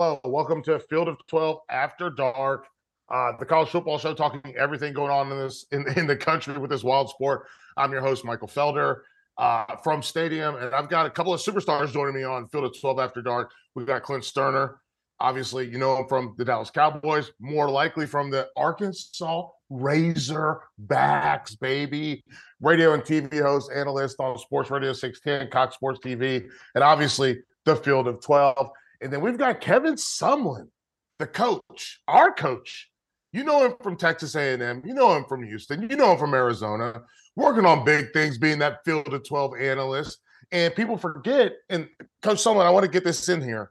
Welcome to Field of 12 After Dark, uh, the college football show talking everything going on in this in, in the country with this wild sport. I'm your host, Michael Felder uh, from Stadium, and I've got a couple of superstars joining me on Field of 12 After Dark. We've got Clint Stoerner. Obviously, you know him from the Dallas Cowboys, more likely from the Arkansas Razor Backs, baby. Radio and TV host, analyst on Sports Radio 610, Cox Sports TV, and obviously the Field of 12. And then we've got Kevin Sumlin, the coach, our coach. You know him from Texas A&M. You know him from Houston. You know him from Arizona. Working on big things, being that field of 12 analyst. And people forget, and Coach Sumlin, I want to get this in here.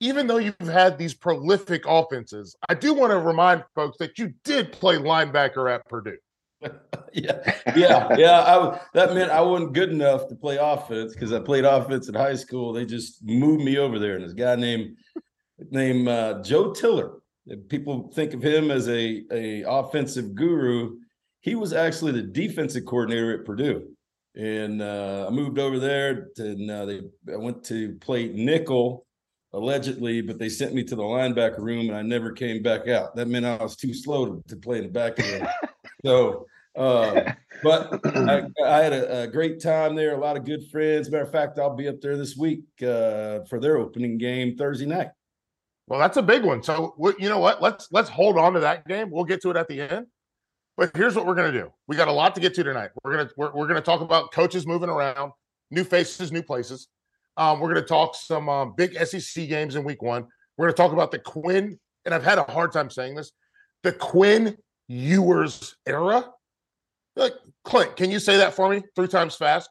Even though you've had these prolific offenses, I do want to remind folks that you did play linebacker at Purdue. Yeah, yeah, yeah. I, that meant I wasn't good enough to play offense because I played offense in high school. They just moved me over there, and this guy named named uh, Joe Tiller. People think of him as a a offensive guru. He was actually the defensive coordinator at Purdue, and uh, I moved over there. And uh, they I went to play nickel allegedly, but they sent me to the linebacker room, and I never came back out. That meant I was too slow to, to play in the back end. so uh, but I, I had a, a, great time there. A lot of good friends. Matter of fact, I'll be up there this week uh, for their opening game Thursday night. Well, that's a big one. So you know what? Let's let's hold on to that game. We'll get to it at the end. But here's what we're gonna do. We got a lot to get to tonight. We're gonna we're, we're gonna talk about coaches moving around, new faces, new places. Um, we're gonna talk some um, big SEC games in Week One. We're gonna talk about the Quinn, and I've had a hard time saying this, the Quinn Ewers era like, Clint, can you say that for me three times fast?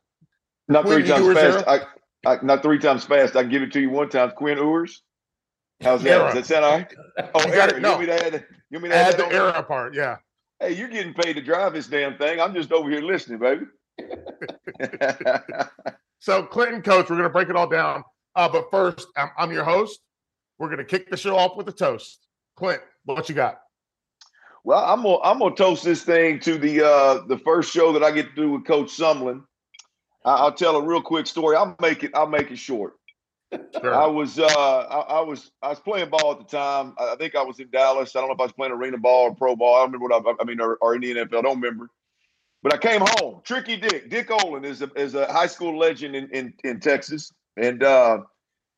Not Quinn three times fast. I, I, not three times fast. I can give it to you one time. Quinn Ewers. How's that? Does that sound all right? Oh, you, got it, no. you want me to add, you want me to add, add the era part? Yeah. Hey, you're getting paid to drive this damn thing. I'm just over here listening, baby. so, Clinton, coach, we're going to break it all down. Uh, but first, I'm, I'm your host. We're going to kick the show off with a toast. Clint, what you got? Well, I'm gonna I'm gonna toast this thing to the uh the first show that I get to do with Coach Sumlin. I, will tell a real quick story. I'll make it. I'll make it short. Sure. I was uh I, I, was I was playing ball at the time. I think I was in Dallas. I don't know if I was playing arena ball or pro ball. I don't remember what I, I mean or, or in the NFL. I don't remember. But I came home. Tricky Dick Dick Olin is a is a high school legend in in, in Texas, and uh,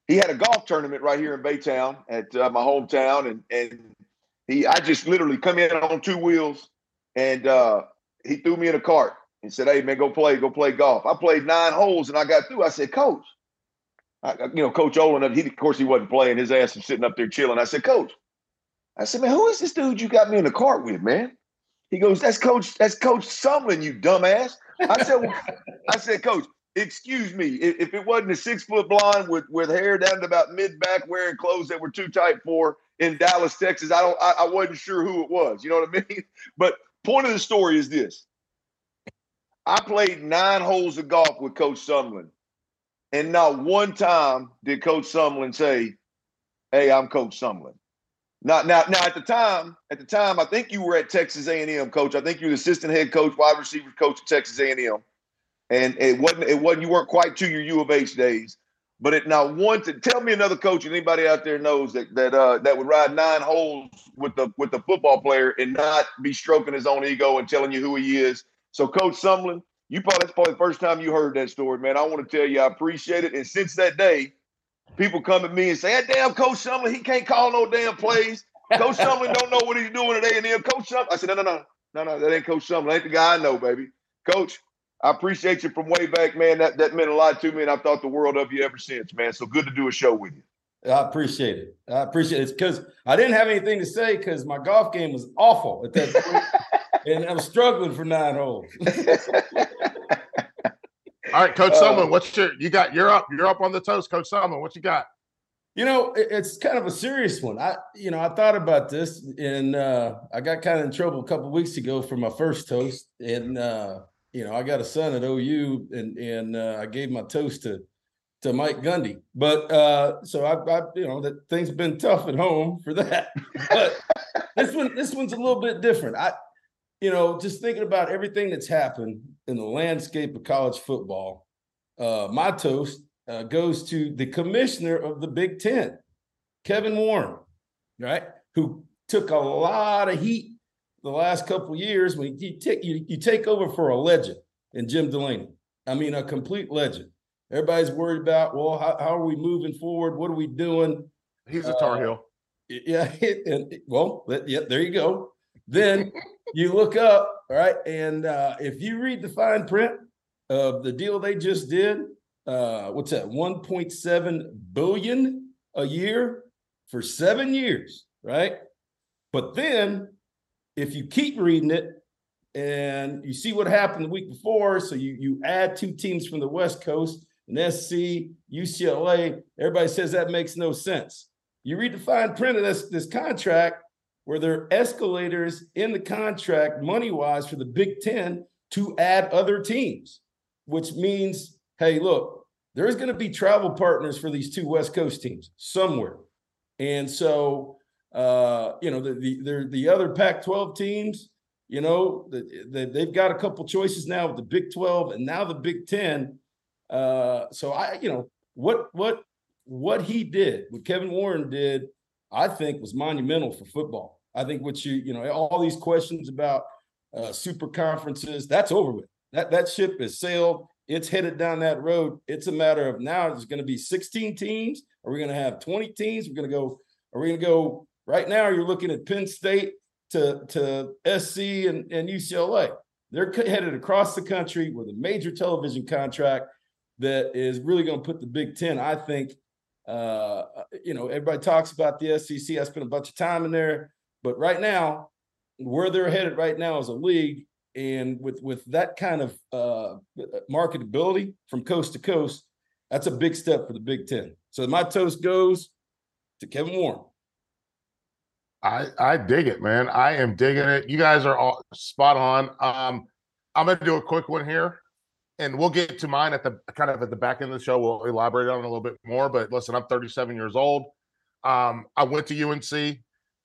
he had a golf tournament right here in Baytown at uh, my hometown, and and he, I just literally come in on two wheels, and uh, he threw me in a cart and said, "Hey man, go play, go play golf." I played nine holes and I got through. I said, "Coach," I, you know, Coach Olin. He, of course, he wasn't playing. His ass was sitting up there chilling. I said, "Coach," I said, "Man, who is this dude you got me in the cart with, man?" He goes, "That's Coach. That's Coach Sumlin, you dumbass." I said, well, "I said, Coach." Excuse me, if it wasn't a six foot blonde with, with hair down to about mid back wearing clothes that were too tight for in Dallas, Texas. I don't I, I wasn't sure who it was. You know what I mean? But point of the story is this. I played nine holes of golf with Coach Sumlin. And not one time did Coach Sumlin say, Hey, I'm Coach Sumlin. Now, now, now, at the time, at the time, I think you were at Texas A&M, coach. I think you were assistant head coach, wide receiver coach at Texas A&M, and it wasn't, it wasn't. You weren't quite to your U of H days. But it now one to tell me another coach and anybody out there knows that that uh, that would ride nine holes with the with the football player and not be stroking his own ego and telling you who he is. So Coach Sumlin, you probably that's probably the first time you heard that story, man. I want to tell you I appreciate it. And since that day, people come at me and say, "That damn Coach Sumlin, he can't call no damn plays. Coach Sumlin don't know what he's doing today." And M. Coach Sumlin." I said, "No, no, no, no, no. That ain't Coach Sumlin. That ain't the guy I know, baby. Coach, I appreciate you from way back, man. That that meant a lot to me, and I've thought the world of you ever since, man. So good to do a show with you. I appreciate it. I appreciate it because I didn't have anything to say because my golf game was awful at that point, and I'm struggling for nine holes. All right, Coach uh, what's your you got? You're up. You're up on the toast, Coach Sumlin. What you got? You know, it's kind of a serious one. I, you know, I thought about this, and uh, I got kind of in trouble a couple weeks ago for my first toast, and uh, you know, I got a son at OU, and and uh, I gave my toast to to Mike Gundy. But uh, so I, I, you know, that things have been tough at home for that. But this one, this one's a little bit different. I, you know, just thinking about everything that's happened in the landscape of college football. Uh, my toast uh, goes to the commissioner of the Big Ten, Kevin Warren, right, who took a lot of heat the last couple years when you take you, you take over for a legend in Jim Delaney. I mean, a complete legend. Everybody's worried about, well, how, how are we moving forward? What are we doing? He's a Tar Heel. Uh, yeah, and well, yeah, there you go. Then you look up, all right, and uh, if you read the fine print of the deal they just did, uh, what's that? 1.7 billion a year for seven years, right? But then if you keep reading it and you see what happened the week before, so you you add two teams from the West Coast, and SC, UCLA, everybody says that makes no sense. You read the fine print of this, this contract where there are escalators in the contract, money wise, for the Big Ten to add other teams, which means, hey, look, there's going to be travel partners for these two West Coast teams somewhere. And so uh, you know, the the the other Pac-12 teams, you know, the, the, they've got a couple choices now with the Big 12 and now the Big 10. Uh, so I, you know, what what what he did, what Kevin Warren did, I think was monumental for football. I think what you, you know, all these questions about uh, super conferences, that's over with. That that ship has sailed. It's headed down that road. It's a matter of now. There's going to be 16 teams. Are we going to have 20 teams? We're going to go. Are we going to go Right now, you're looking at Penn State to, to SC and, and UCLA. They're headed across the country with a major television contract that is really going to put the Big Ten, I think. Uh, you know, everybody talks about the SEC. I spent a bunch of time in there, but right now, where they're headed right now is a league, and with with that kind of uh, marketability from coast to coast, that's a big step for the Big Ten. So my toast goes to Kevin Warren. I I dig it, man. I am digging it. You guys are all spot on. Um, I'm gonna do a quick one here, and we'll get to mine at the kind of at the back end of the show. We'll elaborate on it a little bit more. But listen, I'm 37 years old. Um, I went to UNC.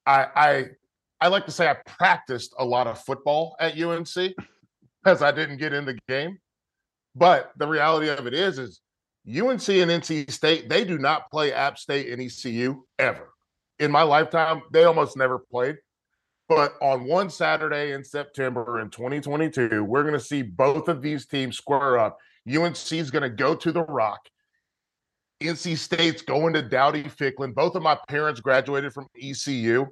I I I like to say I practiced a lot of football at UNC because I didn't get in the game. But the reality of it is, is UNC and NC State they do not play App State and ECU ever in my lifetime, they almost never played. But on one Saturday in September in 2022, we're going to see both of these teams square up. UNC is going to go to the Rock. NC State's going to Dowdy Ficklen. Both of my parents graduated from ECU.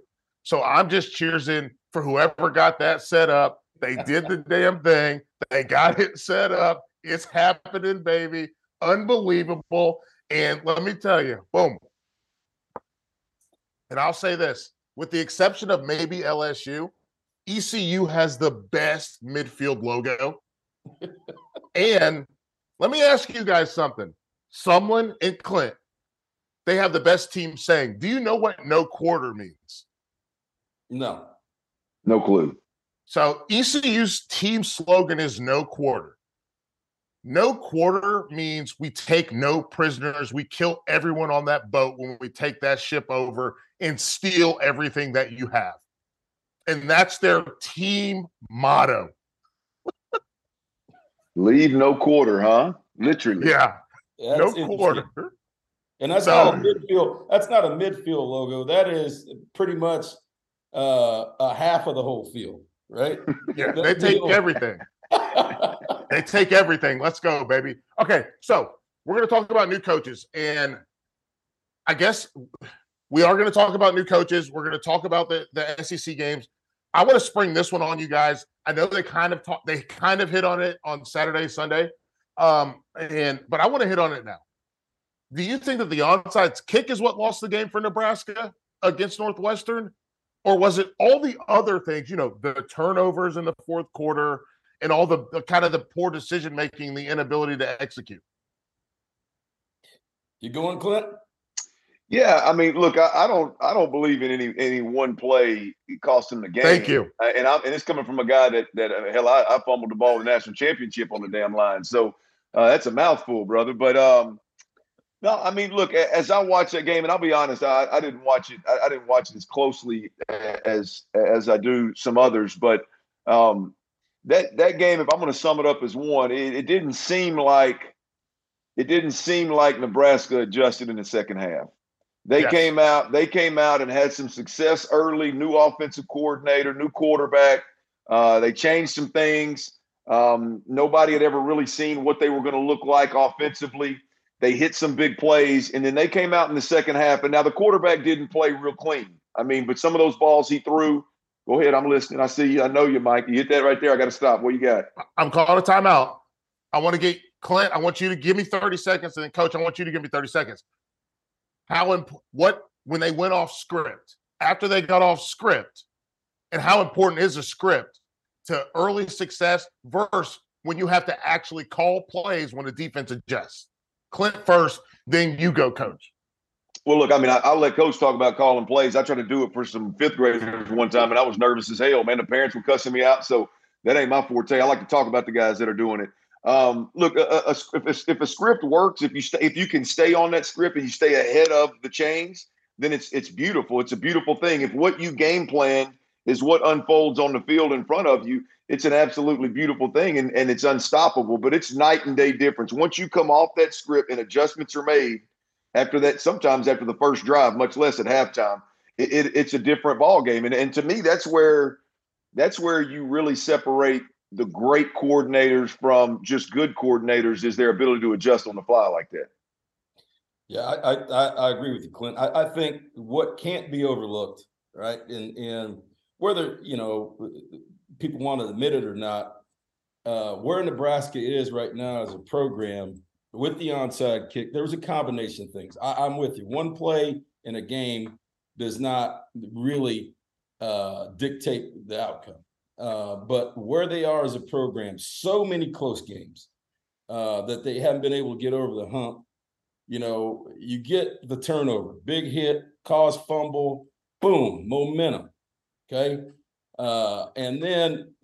So I'm just cheering for whoever got that set up. They did the damn thing. They got it set up. It's happening, baby. Unbelievable. And let me tell you, boom, and I'll say this with the exception of maybe LSU, ECU has the best midfield logo. and let me ask you guys something. Sumlin and Clint, they have the best team saying, Do you know what no quarter means? No. No clue. So ECU's team slogan is no quarter. No quarter means we take no prisoners. We kill everyone on that boat when we take that ship over and steal everything that you have. And that's their team motto. Leave no quarter, huh? Literally. Yeah. no quarter. And that's so, not a midfield. That's not a midfield logo. That is pretty much uh, a half of the whole field, right? Yeah, they take everything. They take everything. Let's go, baby. Okay, so we're going to talk about new coaches, and I guess we are going to talk about new coaches. We're going to talk about the the SEC games. I want to spring this one on you guys. I know they kind of talk, they kind of hit on it on Saturday, Sunday, um, and but I want to hit on it now. Do you think that the onside kick is what lost the game for Nebraska against Northwestern, or was it all the other things? You know, the turnovers in the fourth quarter, and all the, the kind of the poor decision making, the inability to execute. You going, Clint? Yeah, I mean, look, I, I, don't, I don't believe in any any one play cost him the game. Thank you. Uh, and I'm, and it's coming from a guy that that uh, hell, I, I fumbled the ball in the national championship on the damn line. So uh, that's a mouthful, brother. But um, no, I mean, look, as I watch that game, and I'll be honest, I, I didn't watch it. I, I, didn't watch it as closely as as I do some others. But um, that that game, if I'm going to sum it up as one, it, it, didn't seem like it didn't seem like Nebraska adjusted in the second half. They yes. came out. They came out and had some success early. New offensive coordinator, new quarterback. Uh, they changed some things. Um, nobody had ever really seen what they were going to look like offensively. They hit some big plays, and then they came out in the second half. And now the quarterback didn't play real clean. I mean, but some of those balls he threw. Go ahead, I'm listening. I see you. I know you, Mike. You hit that right there. I got to stop. What you got? I'm calling a timeout. I want to get Clint. I want you to give me 30 seconds, and then Coach, I want you to give me 30 seconds. How imp- what when they went off script after they got off script, and how important is a script to early success versus when you have to actually call plays when the defense adjusts? Clint first, then you go, Coach. Well, look, I mean, I, will let Coach talk about calling plays. I tried to do it for some fifth graders one time, and I was nervous as hell. Man, the parents were cussing me out, so that ain't my forte. I like to talk about the guys that are doing it. Um, look, a, a, if, a, if a script works, if you stay, if you can stay on that script and you stay ahead of the chains, then it's it's beautiful. It's a beautiful thing. If what you game plan is what unfolds on the field in front of you, it's an absolutely beautiful thing and, and it's unstoppable. But it's night and day difference. Once you come off that script and adjustments are made after that, sometimes after the first drive, much less at halftime, it, it, it's a different ball game. And and to me, that's where that's where you really separate the great coordinators from just good coordinators is their ability to adjust on the fly like that. Yeah, I I, I agree with you, Clint. I, I think what can't be overlooked, right, and and whether you know people want to admit it or not, uh, where Nebraska is right now as a program with the onside kick, there was a combination of things. I, am with you. One play in a game does not really uh, dictate the outcome. Uh, but where they are as a program, so many close games uh, that they haven't been able to get over the hump. You know, you get the turnover, big hit, cause fumble, boom, momentum. Okay. Uh, and then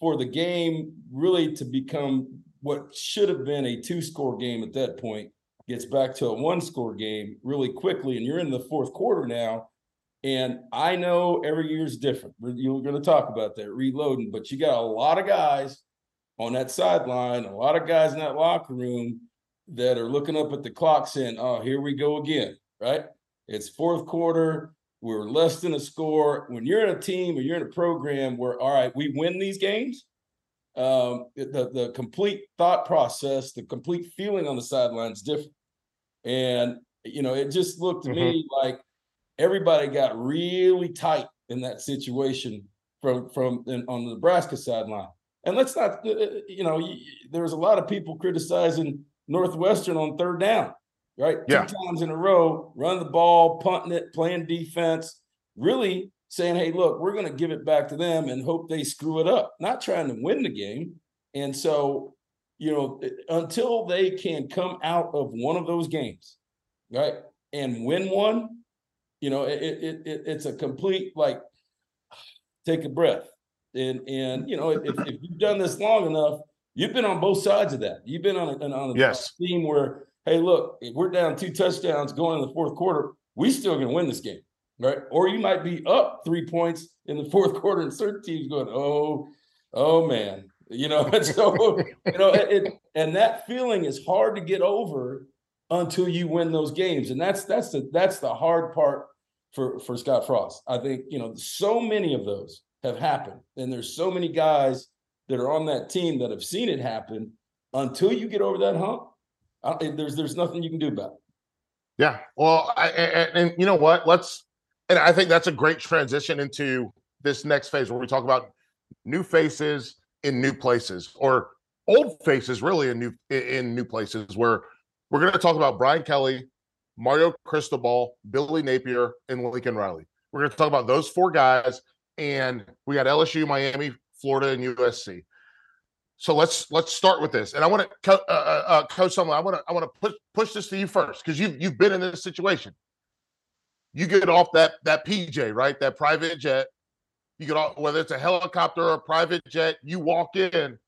for the game really to become what should have been a two score game at that point gets back to a one score game really quickly. And you're in the fourth quarter now and I know every year is different. You're going to talk about that reloading, but you got a lot of guys on that sideline, a lot of guys in that locker room that are looking up at the clock saying, oh, here we go again, right? It's fourth quarter. We're less than a score. When you're in a team or you're in a program where, all right, we win these games, um, the, the complete thought process, the complete feeling on the sidelines different. And, you know, it just looked to mm-hmm. me like everybody got really tight in that situation from from in, on the Nebraska sideline. And let's not, uh, uh, you know, there was a lot of people criticizing Northwestern on third down, right? Yeah. Two times in a row, run the ball, punting it, playing defense, really saying, hey, look, we're going to give it back to them and hope they screw it up, not trying to win the game. And so, you know, until they can come out of one of those games, right, and win one, you know, it, it, it it's a complete like take a breath. And and you know, if, if you've done this long enough, you've been on both sides of that. You've been on a, on a yes. team where, hey, look, if we're down two touchdowns going in the fourth quarter, we still gonna win this game, right? Or you might be up three points in the fourth quarter, and certain teams going, oh, oh man, you know. And so you know, it, and that feeling is hard to get over until you win those games, and that's that's the that's the hard part for for Scott Frost. I think you know so many of those have happened, and there's so many guys that are on that team that have seen it happen. Until you get over that hump, I, there's there's nothing you can do about it. Yeah, well, I, and, and you know what? Let's, and I think that's a great transition into this next phase where we talk about new faces in new places or old faces really in new in new places where we're going to talk about Brian Kelly Mario Cristobal, Billy Napier, and Lincoln Riley. We're going to talk about those four guys, and we got LSU, Miami, Florida, and USC. So let's let's start with this, and I want to uh, uh, uh, coach Sumlin. I want to I want to push push this to you first because you've you've been in this situation. You get off that that PJ right, that private jet. You get off whether it's a helicopter or a private jet. You walk in.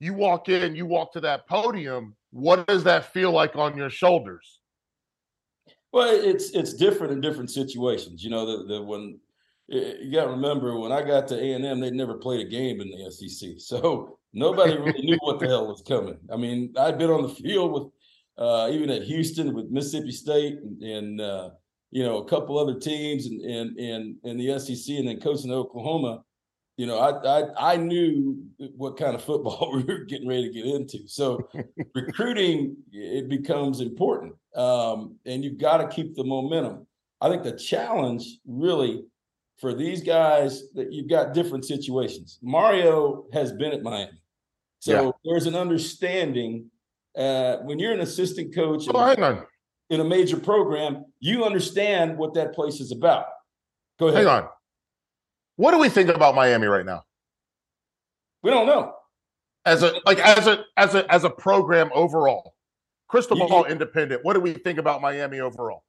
You walk in. You walk to that podium. What does that feel like on your shoulders? Well, it's it's different in different situations. You know, the, the when you got to remember when I got to A and M, they'd never played a game in the SEC, so nobody really knew what the hell was coming. I mean, I'd been on the field with uh, even at Houston with Mississippi State and, and uh, you know a couple other teams and and and in the SEC and then coaching Oklahoma, you know I, I I knew what kind of football we were getting ready to get into. So recruiting it becomes important, um, and you've got to keep the momentum. I think the challenge really for these guys that you've got different situations. Mario has been at Miami. So yeah. there's an understanding uh, when you're an assistant coach oh, hang on. In a major program, you understand what that place is about. Go ahead. Hang on. What do we think about Miami right now? We don't know. As a like as a as a as a program overall, Cristobal independent. What do we think about Miami overall?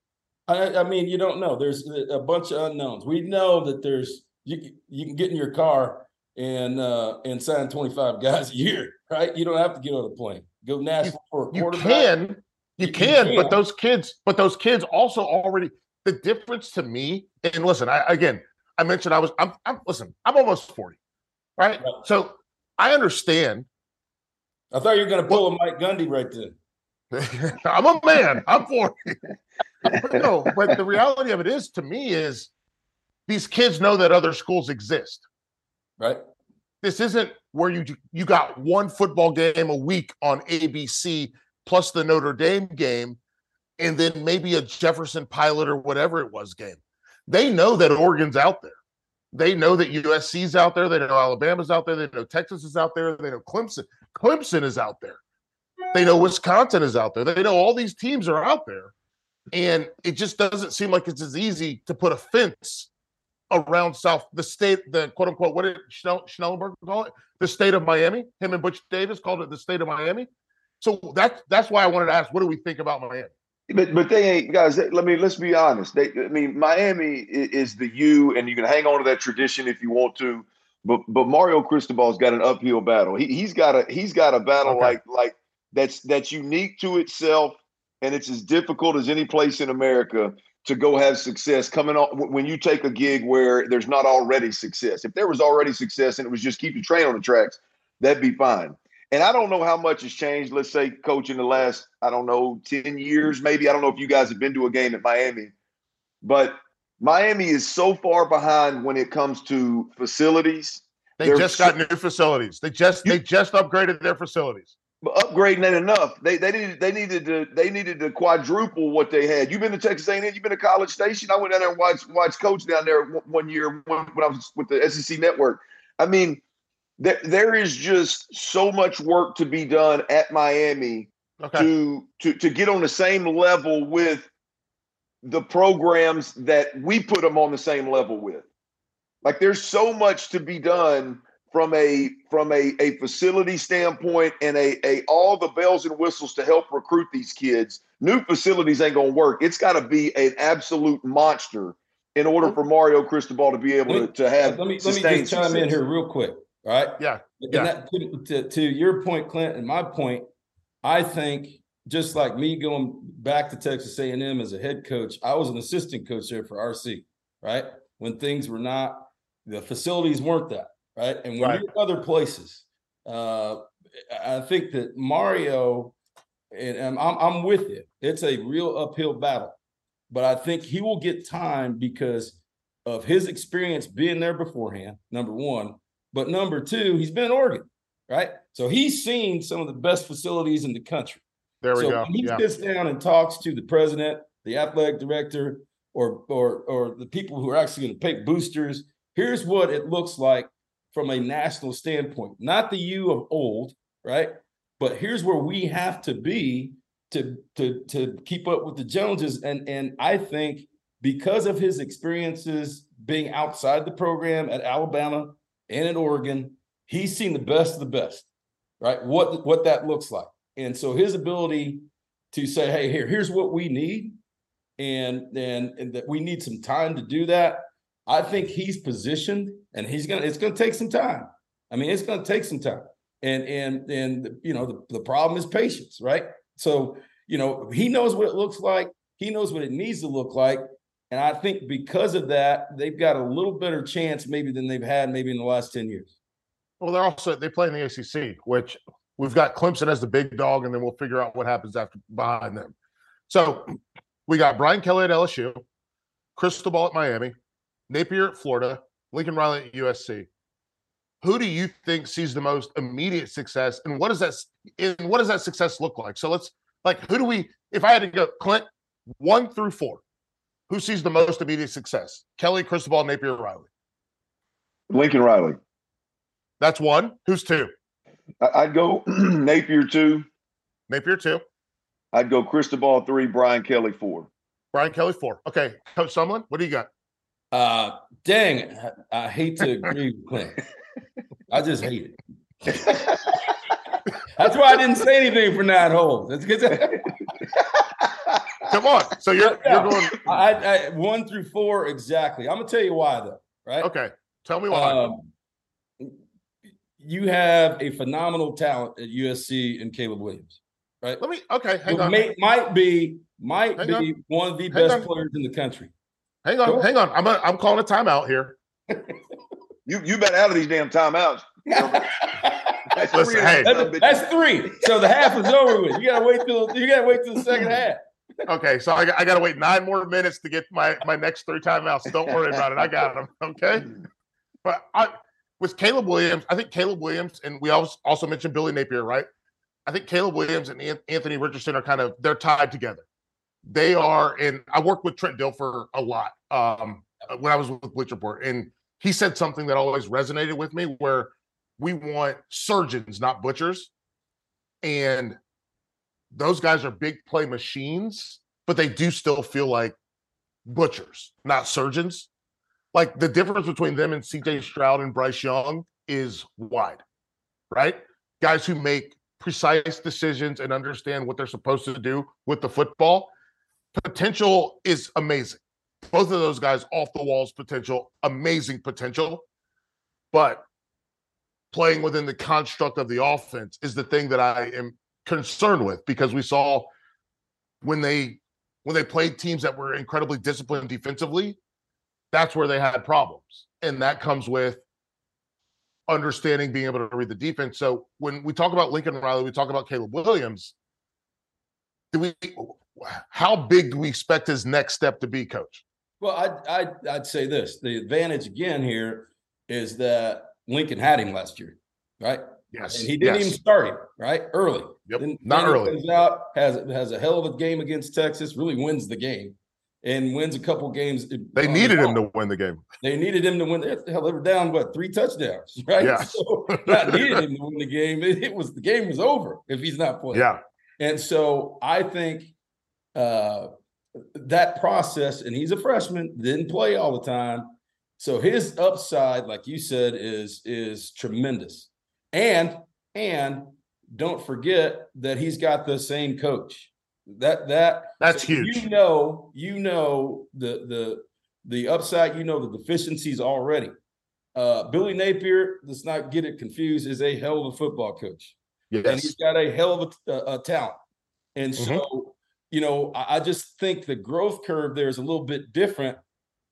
I, I, mean, you don't know. There's a bunch of unknowns. We know that there's you. You can get in your car and uh, and sign 25 guys a year, right? You don't have to get on a plane. Go national you, for a quarterback. You can, you, you can, can, but those kids, but those kids also already. The difference to me, and listen, I again, I mentioned I was. I'm. I'm listen. I'm almost 40, right? right. So I understand. I thought you were going to pull well, a Mike Gundy right there. I'm a man. I'm 40 but no, but the reality of it is, to me, is these kids know that other schools exist. Right. This isn't where you you got one football game a week on ABC plus the Notre Dame game, and then maybe a Jefferson Pilot or whatever it was game. They know that Oregon's out there. They know that USC's out there. They know Alabama's out there. They know Texas is out there. They know Clemson. Clemson is out there. They know Wisconsin is out there. They know all these teams are out there. And it just doesn't seem like it's as easy to put a fence around South the state, the quote unquote, what did Schnell, Schnellenberger call it? The state of Miami. Him and Butch Davis called it the state of Miami. So that's that's why I wanted to ask, what do we think about Miami? But but they ain't guys. They, let me let's be honest. They I mean Miami is the U, and you can hang on to that tradition if you want to. But but Mario Cristobal's got an uphill battle. He he's got a he's got a battle okay. like like that's that's unique to itself and it's as difficult as any place in America to go have success coming on when you take a gig where there's not already success. If there was already success and it was just keep the train on the tracks, that'd be fine. And I don't know how much has changed. Let's say, coach, in the last, I don't know, 10 years, maybe. I don't know if you guys have been to a game at Miami, but Miami is so far behind when it comes to facilities. They They're just got so, new facilities. They just you, they just upgraded their facilities but upgrading ain't enough. They they needed they needed to they needed to quadruple what they had. You've been to Texas A&M. You've been to College Station. I went down there and watched watched coach down there one year when, when I was with the SEC network. I mean, there there is just so much work to be done at Miami okay. to to to get on the same level with the programs that we put them on the same level with. Like there's so much to be done from a from a, a facility standpoint and a, a all the bells and whistles to help recruit these kids new facilities ain't gonna work it's got to be an absolute monster in order for mario cristobal to be able to, to have let me let me just chime in here real quick all right yeah, yeah. That, to, to your point clint and my point i think just like me going back to texas a&m as a head coach i was an assistant coach there for rc right when things were not the facilities weren't that right? And when right. you're other places, uh, I think that Mario, and I'm, I'm with you. It's a real uphill battle, but I think he will get time because of his experience being there beforehand. Number one, but number two, he's been in Oregon, right? So he's seen some of the best facilities in the country. There we so go. When he yeah. sits down and talks to the president, the athletic director, or or or the people who are actually going to pay boosters. Here's what it looks like from a national standpoint, not the you of old, right? But here's where we have to be to to to keep up with the Joneses. And and I think because of his experiences being outside the program at Alabama and at Oregon, he's seen the best of the best, right? What what that looks like. And so his ability to say, hey, here, here's what we need, and and, and that we need some time to do that I think he's positioned and he's gonna it's gonna take some time. I mean, it's gonna take some time. And and and you know, the, the problem is patience, right? So, you know, he knows what it looks like, he knows what it needs to look like. And I think because of that, they've got a little better chance maybe than they've had maybe in the last 10 years. Well, they're also they play in the ACC, which We've got Clemson as the big dog, and then we'll figure out what happens after behind them. So we got Brian Kelly at LSU, Cristobal at Miami, Napier at Florida, Lincoln Riley at USC. Who do you think sees the most immediate success, and what does that and what does that success look like? So let's like who do we? If I had to go, Clint, one through four, who sees the most immediate success? Kelly, Cristobal, Napier, Riley. Lincoln Riley. That's one. Who's two? I'd go Napier two. Napier two. I'd go Cristobal three, Brian Kelly four. Brian Kelly four. Okay, Coach Sumlin, what do you got? Uh, dang, I, I hate to agree with Clint. I just hate it. That's why I didn't say anything for nine holes. That's good. Come on. So you're you're going I, I, one through four exactly. I'm gonna tell you why though. Right? Okay. Tell me why. Um, you have a phenomenal talent at USC and Caleb Williams, right? Let me. Okay, hang on. May, might be might hang be on. one of the hang best on. players in the country. Hang on, hang on. I'm a, I'm calling a timeout here. you you been out of these damn timeouts. That's, Listen, three hey, that's, that's, three. So the half is over with. You gotta wait till you gotta wait till the second half. Okay, so I, I gotta wait nine more minutes to get my my next three timeouts. Don't worry about it. I got them. Okay, but I with Caleb Williams, I think Caleb Williams, and we also mentioned Billy Napier, right? I think Caleb Williams and Anthony Richardson are kind of they're tied together. They are, and I worked with Trent Dilfer a lot um, when I was with Bleacher Report, and he said something that always resonated with me, where we want surgeons, not butchers, and those guys are big play machines, but they do still feel like butchers, not surgeons like the difference between them and CJ Stroud and Bryce Young is wide, right? Guys who make precise decisions and understand what they're supposed to do with the football. Potential is amazing. Both of those guys off the walls potential, amazing potential. But playing within the construct of the offense is the thing that I am concerned with because we saw when they when they played teams that were incredibly disciplined defensively, that's where they had problems. And that comes with understanding being able to read the defense. So when we talk about Lincoln Riley, we talk about Caleb Williams. Do we how big do we expect his next step to be, coach? Well, I'd, I'd, I'd say this. The advantage again here is that Lincoln had him last year, right? Yes. And he didn't yes. even start him, right? Early. Yep. Then, Not early. Comes out, has has a hell of a game against Texas, really wins the game and wins a couple games. They needed him to win the game. They needed him to win. Hell, they were down what three touchdowns, right? Yeah. So not needed him to win the game. It, it, was the game was over if he's not playing. Yeah. And so I think uh, that process, and he's a freshman, didn't play all the time. So his upside, like you said, is is tremendous. And and don't forget that he's got the same coach. That that that's so huge. You know, you know the the the upside. You know the deficiencies already. Uh, Billy Napier, let's not get it confused, is a hell of a football coach. Yes. And he's got a hell of a, a, a talent. And so, mm-hmm. you know, I, I just think the growth curve there is a little bit different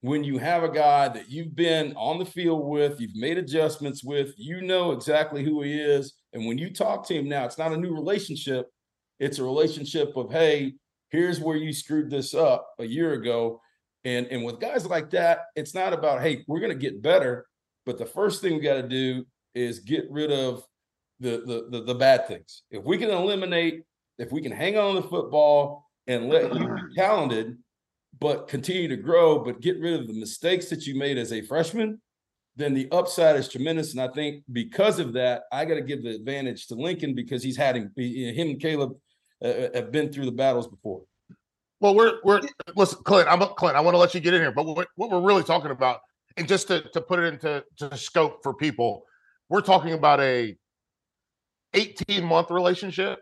when you have a guy that you've been on the field with, you've made adjustments with, you know exactly who he is. And when you talk to him now, it's not a new relationship. It's a relationship of, hey, here's where you screwed this up a year ago. And, and with guys like that, it's not about, hey, we're going to get better. But the first thing we got to do is get rid of the, the, the, the bad things. If we can eliminate, if we can hang on the football and let you be talented, but continue to grow, but get rid of the mistakes that you made as a freshman, then the upside is tremendous. And I think because of that, I got to give the advantage to Lincoln because he's had him, him and Caleb uh, uh, have been through the battles before. Well, we're we're listen, Clint. I'm Clint. I want to let you get in here, but what, what we're really talking about, and just to to put it into to scope for people, we're talking about a 18 month relationship,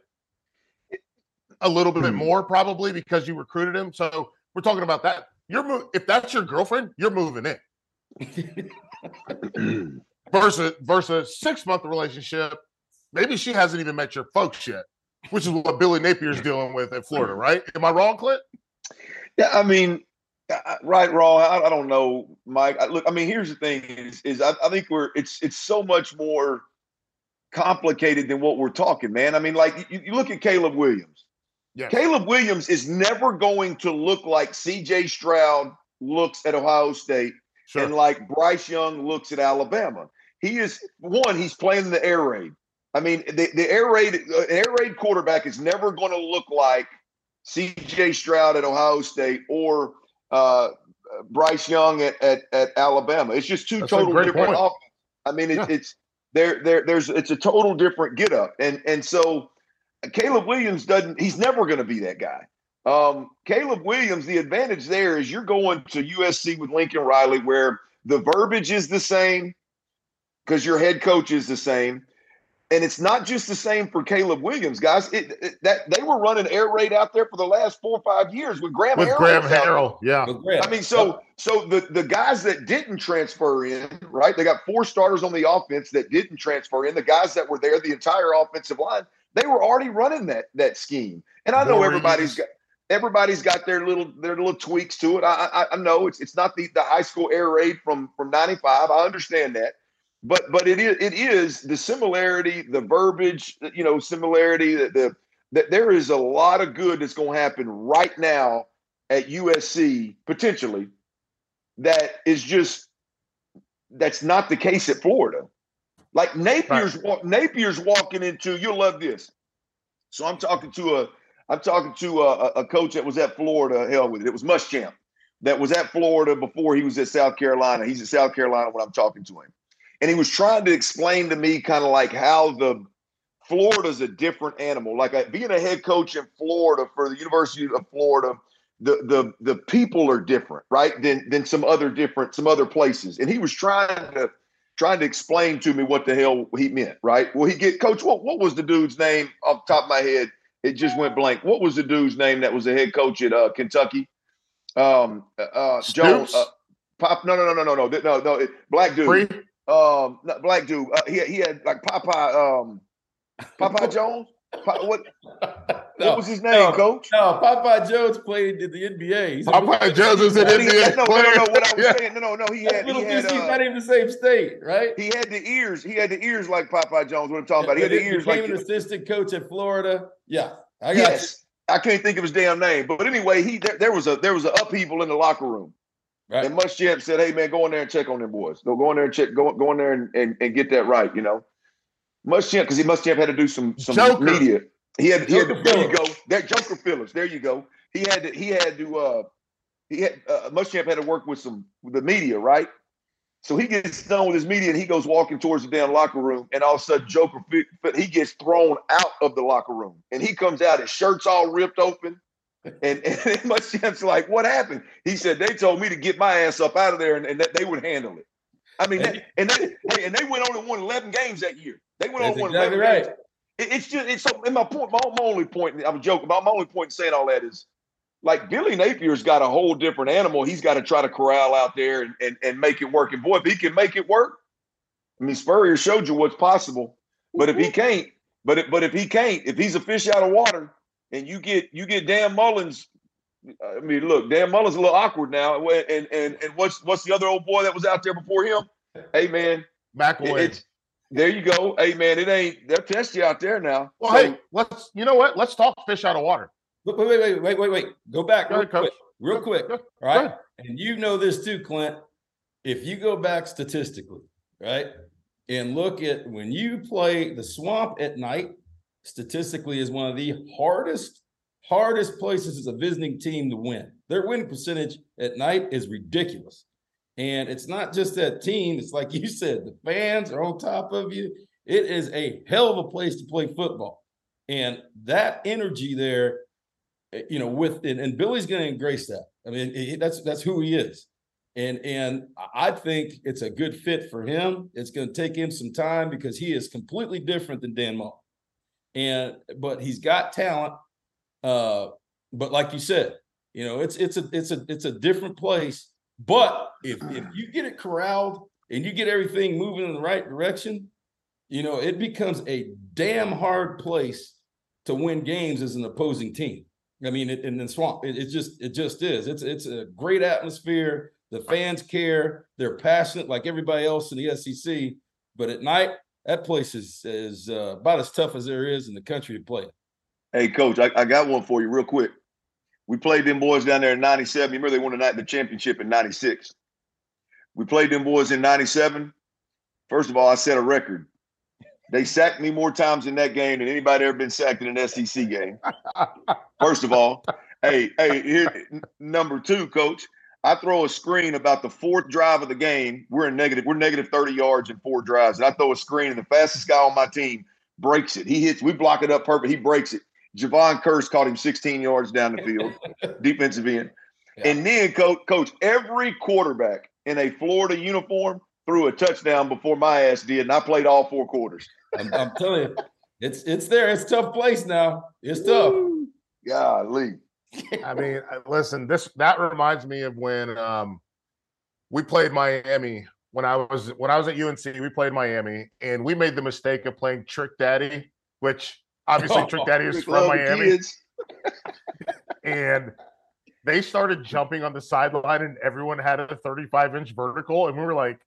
a little bit hmm. more probably because you recruited him. So we're talking about that. You're if that's your girlfriend, you're moving in. versus versus six month relationship, maybe she hasn't even met your folks yet which is what Billy Napier's dealing with at Florida, right? Am I wrong, Clint? Yeah, I mean, right, wrong. I, I don't know, Mike. I, look, I mean, here's the thing: is, is I, I think we're it's it's so much more complicated than what we're talking, man. I mean, like you, you look at Caleb Williams. Yes. Caleb Williams is never going to look like CJ Stroud looks at Ohio State sure. and like Bryce Young looks at Alabama. He is one, he's playing the air raid. I mean, the, the air raid uh, air raid quarterback is never going to look like CJ Stroud at Ohio State or uh, Bryce Young at, at, at, Alabama. It's just two That's total different offenses. I mean, it, yeah. it's there, there, there's it's a total different get up. And and so Caleb Williams doesn't, he's never going to be that guy. Um, Caleb Williams, the advantage there is you're going to USC with Lincoln Riley, where the verbiage is the same because your head coach is the same. And it's not just the same for Caleb Williams, guys. It, it, that they were running air raid out there for the last four or five years with Graham. With Harrell Graham Harrell, yeah. I mean, so so the the guys that didn't transfer in, right? They got four starters on the offense that didn't transfer in. The guys that were there, the entire offensive line, they were already running that that scheme. And I know everybody's got everybody's got their little their little tweaks to it. I, I, I know it's it's not the the high school air raid from from '95. I understand that but but it is it is the similarity, the verbiage, you know, similarity that the that there is a lot of good that's going to happen right now at USC potentially that is just that's not the case at Florida. Like Napier's right. Napier's walking into you'll love this. So I'm talking to a I'm talking to a, a coach that was at Florida. Hell with it. It was Muschamp that was at Florida before he was at South Carolina. He's at South Carolina when I'm talking to him and he was trying to explain to me kind of like how the Florida's a different animal. Like uh, being a head coach in Florida for the University of Florida, the the the people are different, right? Than than some other different some other places. And he was trying to trying to explain to me what the hell he meant, right? Well, he get coach. What what was the dude's name off the top of my head? It just went blank. What was the dude's name that was the head coach at uh, Kentucky? Um, uh, uh Joe. Uh, Pop. No, no, no, no, no, no, no, no. Black dude. Free? um black dude. Uh, he he had like Popeye um Popeye Jones. what no, what was his name, no, Coach? No, Popeye Jones played in the NBA. He's Popeye Jones was an NBA no, player. No, no, no. What I was yeah. saying, no, no, no. He had, he had uh, not even the same state, right? He had the ears. He had the ears like Popeye Jones. What I'm talking about. He had the ears like an assistant coach at Florida. Yeah, I got yes. You. I can't think of his damn name, but anyway, he there, there was a there was an upheaval in the locker room. Right. And Muschamp said, "Hey man, go in there and check on them boys. Go go in there and check. Go go in there and, and, and get that right. You know, Muschamp because he Muschamp had to do some some Joker. media. He had, he had to, there you go. That Joker Phillips. There you go. He had to he had to uh he had uh, Muschamp had to work with some with the media, right? So he gets done with his media and he goes walking towards the damn locker room, and all of a sudden Joker he gets thrown out of the locker room, and he comes out, his shirt's all ripped open. And, and Muschamp's like, what happened? He said, they told me to get my ass up out of there and, and that they would handle it. I mean, that, and they and they went on and won 11 games that year. They went on and exactly 11 right. It, it's just, it's so, and my point, my, my only point, I'm joking, but my only point in saying all that is like Billy Napier's got a whole different animal. He's got to try to corral out there and, and, and make it work. And boy, if he can make it work, I mean, Spurrier showed you what's possible. But if he mm-hmm. can't, but if, but if he can't, if he's a fish out of water, and you get you get Dan Mullins. I mean, look, Dan Mullen's a little awkward now. And and and what's what's the other old boy that was out there before him? Hey man, McElwain. There you go. Hey man, it ain't they'll test you out there now. Well, so, hey, let's you know what? Let's talk fish out of water. Wait, wait, wait, wait, wait, wait. Go back go real ahead, quick. Real quick. All right. And you know this too, Clint. If you go back statistically, right, and look at when you play the swamp at night statistically is one of the hardest hardest places as a visiting team to win. Their winning percentage at night is ridiculous. And it's not just that team, it's like you said, the fans are on top of you. It is a hell of a place to play football. And that energy there, eh, you know, with and, and Billy's going to embrace that. I mean, he, that's that's who he is. And and I think it's a good fit for him. It's going to take him some time because he is completely different than Dan Mullen and but he's got talent. Uh, but like you said, you know, it's it's a it's a it's a different place. But if if you get it corralled and you get everything moving in the right direction, you know, it becomes a damn hard place to win games as an opposing team. I mean, it, in the swamp, it, it just it just is. It's it's a great atmosphere. The fans care. They're passionate like everybody else in the SEC. But at night, that place is is uh, about as tough as there is in the country to play. Hey, coach, I, I got one for you real quick. We played them boys down there in '97. You remember they won the the championship in '96. We played them boys in '97. First of all, I set a record. They sacked me more times in that game than anybody ever been sacked in an SEC game. First of all, hey, hey, here number two, coach. I throw a screen about the fourth drive of the game. We're in negative, we're negative 30 yards in four drives. And I throw a screen, and the fastest guy on my team breaks it. He hits, we block it up perfect. He breaks it. Jevon Kearse caught him 16 yards down the field, defensive end. Yeah. And then, coach, coach, every quarterback in a Florida uniform threw a touchdown before my ass did, and I played all four quarters. I'm, I'm telling you, it's it's there. It's tough place now. It's tough. Golly. I mean, listen, this that reminds me of when um, we played Miami when I was when I was at UNC. We played Miami, and we made the mistake of playing Trick Daddy, which obviously oh, Trick Daddy is from Miami. and they started jumping on the sideline, and everyone had a 35 inch vertical, and we were like,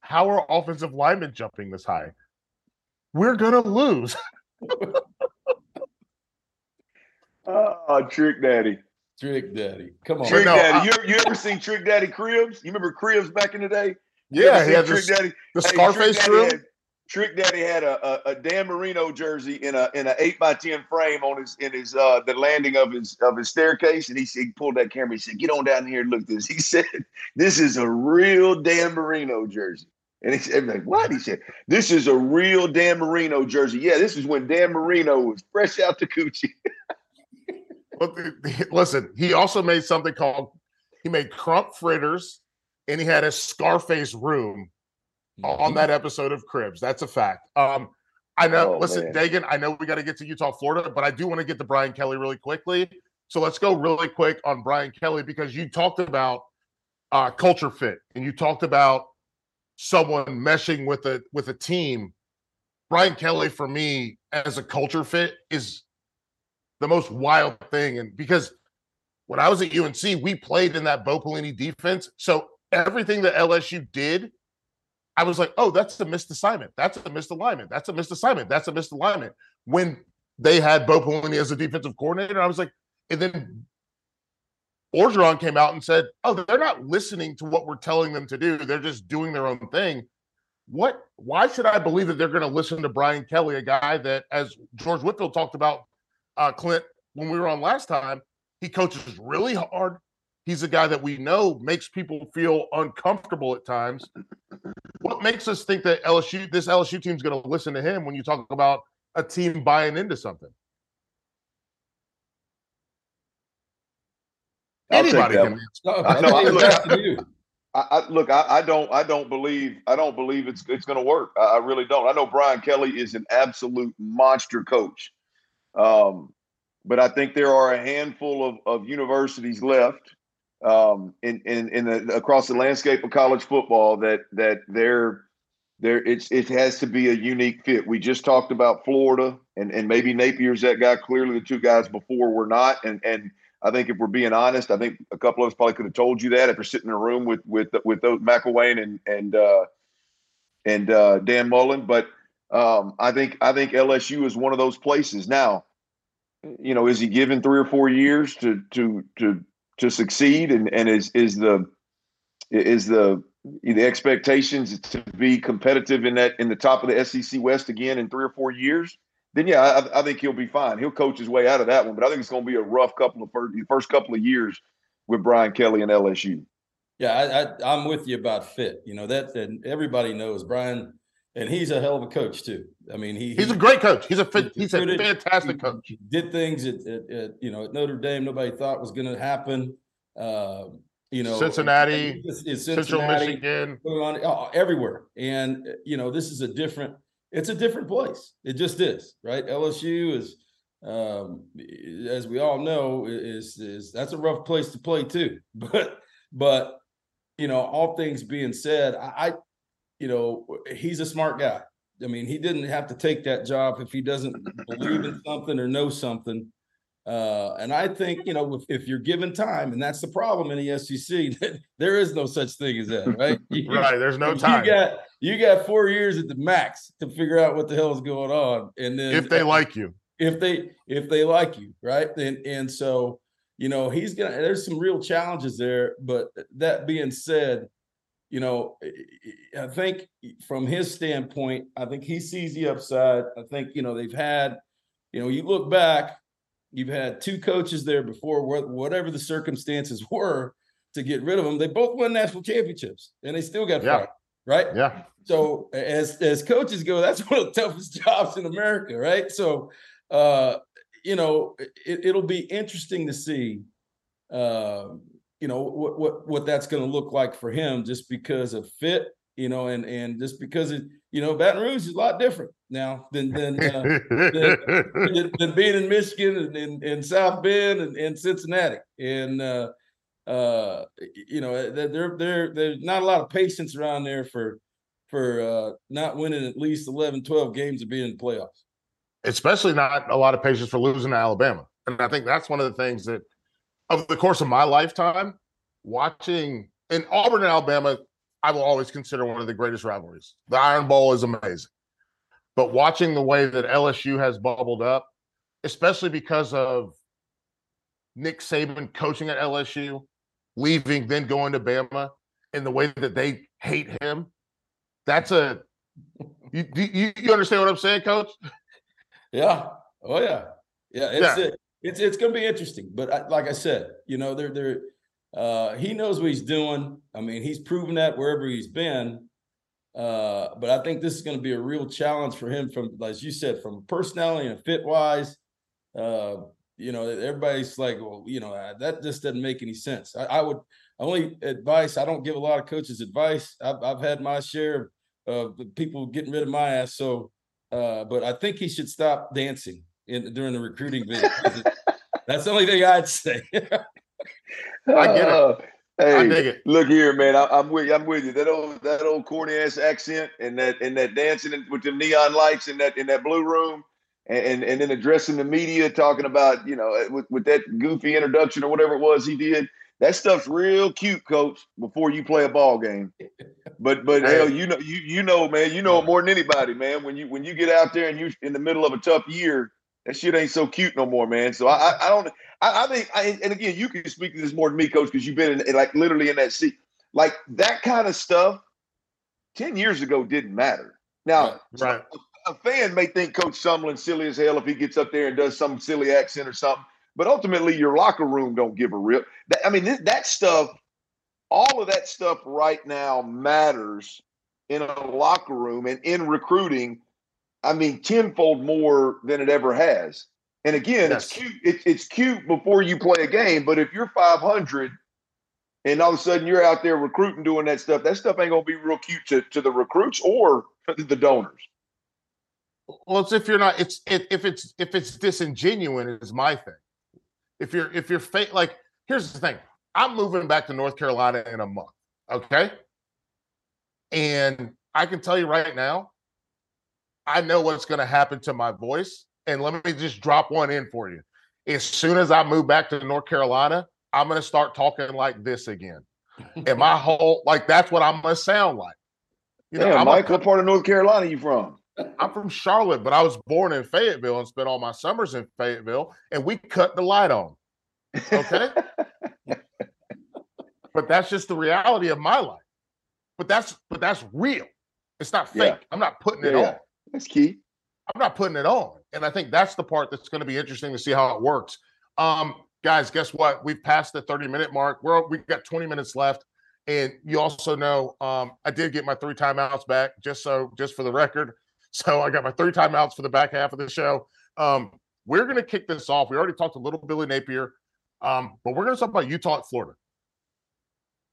"How are offensive linemen jumping this high? We're gonna lose." Oh, Trick Daddy. Trick Daddy. Come on. Trick no, Daddy. I, you, ever, you ever seen Trick Daddy Cribs? You remember Cribs back in the day? You yeah, he had Trick this, Daddy. The Scarface hey, Trick Daddy, had, Trick Daddy had a, a, a, Dan Marino jersey in a in an eight by ten frame on his in his uh the landing of his of his staircase, and he he pulled that camera. He said, "Get on down here and look this." He said, "This is a real Dan Marino jersey." And he said, like, what? He said, this is a real Dan Marino jersey. Yeah, this is when Dan Marino was fresh out the coochie. listen, he also made something called he made crump fritters and he had a Scarface room. On that episode of Cribs. That's a fact. Um, I know. Oh, listen, man. Dagan, I know we got to get to Utah, Florida, but I do want to get to Brian Kelly really quickly. So let's go really quick on Brian Kelly because you talked about uh, culture fit and you talked about someone meshing with a with a team. Brian Kelly, for me, as a culture fit, is the most wild thing. And because when I was at UNC, we played in that Bo Pelini defense. So everything that LSU did, I was like, oh, that's a missed assignment. That's a missed alignment. That's a missed assignment. That's a missed alignment. When they had Bo Pelini as a defensive coordinator, I was like, and then Orgeron came out and said, oh, they're not listening to what we're telling them to do. They're just doing their own thing. What? Why should I believe that they're going to listen to Brian Kelly, a guy that, as George Whitfield talked about uh, Clint, when we were on last time, he coaches really hard. He's a guy that we know makes people feel uncomfortable at times. What makes us think that LSU, this LSU team, is going to listen to him when you talk about a team buying into something? I'll Anybody can. No, I, look, I, I, look, I, I, don't, I don't believe, I don't believe it's it's going to work. I, I really don't. I know Brian Kelly is an absolute monster coach. Um, but I think there are a handful of, of universities left um, in in, in the, across the landscape of college football that that they're there it's it has to be a unique fit. We just talked about Florida and and maybe Napier's that guy. Clearly, the two guys before were not. And and I think if we're being honest, I think a couple of us probably could have told you that if we're sitting in a room with with with those McElwain and and uh, and uh, Dan Mullen. But um, I think I think LSU is one of those places. Now, you know, is he given three or four years to to to to succeed? And and is is the is the the expectations to be competitive in that in the top of the SEC West again in three or four years? Then yeah, I, I think he'll be fine. He'll coach his way out of that one. But I think it's going to be a rough couple of first, first couple of years with Brian Kelly and LSU. Yeah, I, I, am with you about fit. You know that, and everybody knows Brian and he's a hell of a coach too. I mean, he he's he, a great coach. He's a he's a fantastic coach. He did things at, at, at, you know at Notre Dame nobody thought was going to happen. Uh, you know, Cincinnati, Cincinnati Central Michigan, on, oh, everywhere. And you know, this is a different. It's a different place. It just is, right? LSU is, um, as we all know, is is that's a rough place to play too. But but you know, all things being said, I you know, he's a smart guy. I mean, he didn't have to take that job if he doesn't believe in something or know something. Uh, and I think you know if, if, you're given time, and that's the problem in the SEC, there is no such thing as that, right? You, right. There's no time. You got you got four years at the max to figure out what the hell is going on, and then if they like you, if they if they like you, right? And and so you know he's gonna. There's some real challenges there, but that being said, you know, I think from his standpoint, I think he sees the upside. I think you know they've had, you know, you look back You've had two coaches there before, whatever the circumstances were to get rid of them. They both won national championships, and they still got yeah. fired, right? Yeah. So as as coaches go, that's one of the toughest jobs in America, right? So, uh, you know, it, will be interesting to see, uh, you know, what what what that's going to look like for him, just because of fit, you know, and and just because it, you know, Baton Rouge is a lot different now than than, uh, than, than, being in Michigan and, and, and South Bend and, and Cincinnati. And uh, uh, you know, there there there's not a lot of patience around there for for uh, not winning at least 11, 12 games and being in the playoffs. Especially not a lot of patience for losing to Alabama. And I think that's one of the things that, over the course of my lifetime, watching in Auburn and Alabama, I will always consider one of the greatest rivalries. The Iron Bowl is amazing. But watching the way that LSU has bubbled up, especially because of Nick Saban coaching at LSU, leaving, then going to Bama, and the way that they hate him, that's a you you, you understand what I'm saying, Coach? Yeah. Oh yeah. Yeah. It's yeah. It's it's going to be interesting. But I, like I said, you know, they're they're uh, he knows what he's doing. I mean, he's proven that wherever he's been. Uh, but I think this is going to be a real challenge for him from, as you said, from personality and fit wise. Uh, you know, everybody's like, well, you know, uh, that just doesn't make any sense. I, I, would only advice. I don't give a lot of coaches advice. I've, I've had my share of people getting rid of my ass. So, uh, but I think he should stop dancing in during the recruiting video. That's the only thing I'd say. I get it. Uh, hey, I dig it. Look here, man. I, am with you. I'm with you. That old that old corny ass accent and that and that dancing with the neon lights in that in that blue room. And, and then addressing the media, talking about you know with, with that goofy introduction or whatever it was he did, that stuff's real cute, coach. Before you play a ball game, but but hey. hell, you know you you know man, you know it more than anybody, man. When you when you get out there and you in the middle of a tough year, that shit ain't so cute no more, man. So I I, I don't I, I think, I, and again, you can speak to this more than me, coach, because you've been in, like literally in that seat. Like that kind of stuff, ten years ago didn't matter. Now, right. a, a fan may think Coach Sumlin's silly as hell if he gets up there and does some silly accent or something, but ultimately, your locker room don't give a rip. That, I mean, that stuff, all of that stuff right now matters in a locker room and in recruiting. I mean, tenfold more than it ever has. And again, yes. it's cute. It's, it's cute before you play a game, but if you're 500 and all of a sudden you're out there recruiting, doing that stuff, that stuff ain't gonna be real cute to, to the recruits or the donors. Well, it's if you're not. It's if it's if it's disingenuous is my thing. If you're if you're fake, like here's the thing. I'm moving back to North Carolina in a month. Okay, and I can tell you right now, I know what's going to happen to my voice and let me just drop one in for you. As soon as I move back to North Carolina, I'm going to start talking like this again. and my whole, like, that's what I'm going to sound like. You know, yeah, Mike, a, what part of North Carolina you from? I'm from Charlotte, but I was born in Fayetteville and spent all my summers in Fayetteville, and we cut the light on. Okay. but that's just the reality of my life. But that's but that's real. It's not fake. Yeah. I'm not putting it yeah, on. That's key. I'm not putting it on. And I think that's the part that's going to be interesting to see how it works. Um, guys, guess what? We've passed the 30 minute mark. We're we've got 20 minutes left. And you also know um, I did get my three timeouts back, just so just for the record. So I got my three timeouts for the back half of the show. Um, we're going to kick this off. We already talked a little Billy Napier, um, but we're going to talk about Utah at Florida.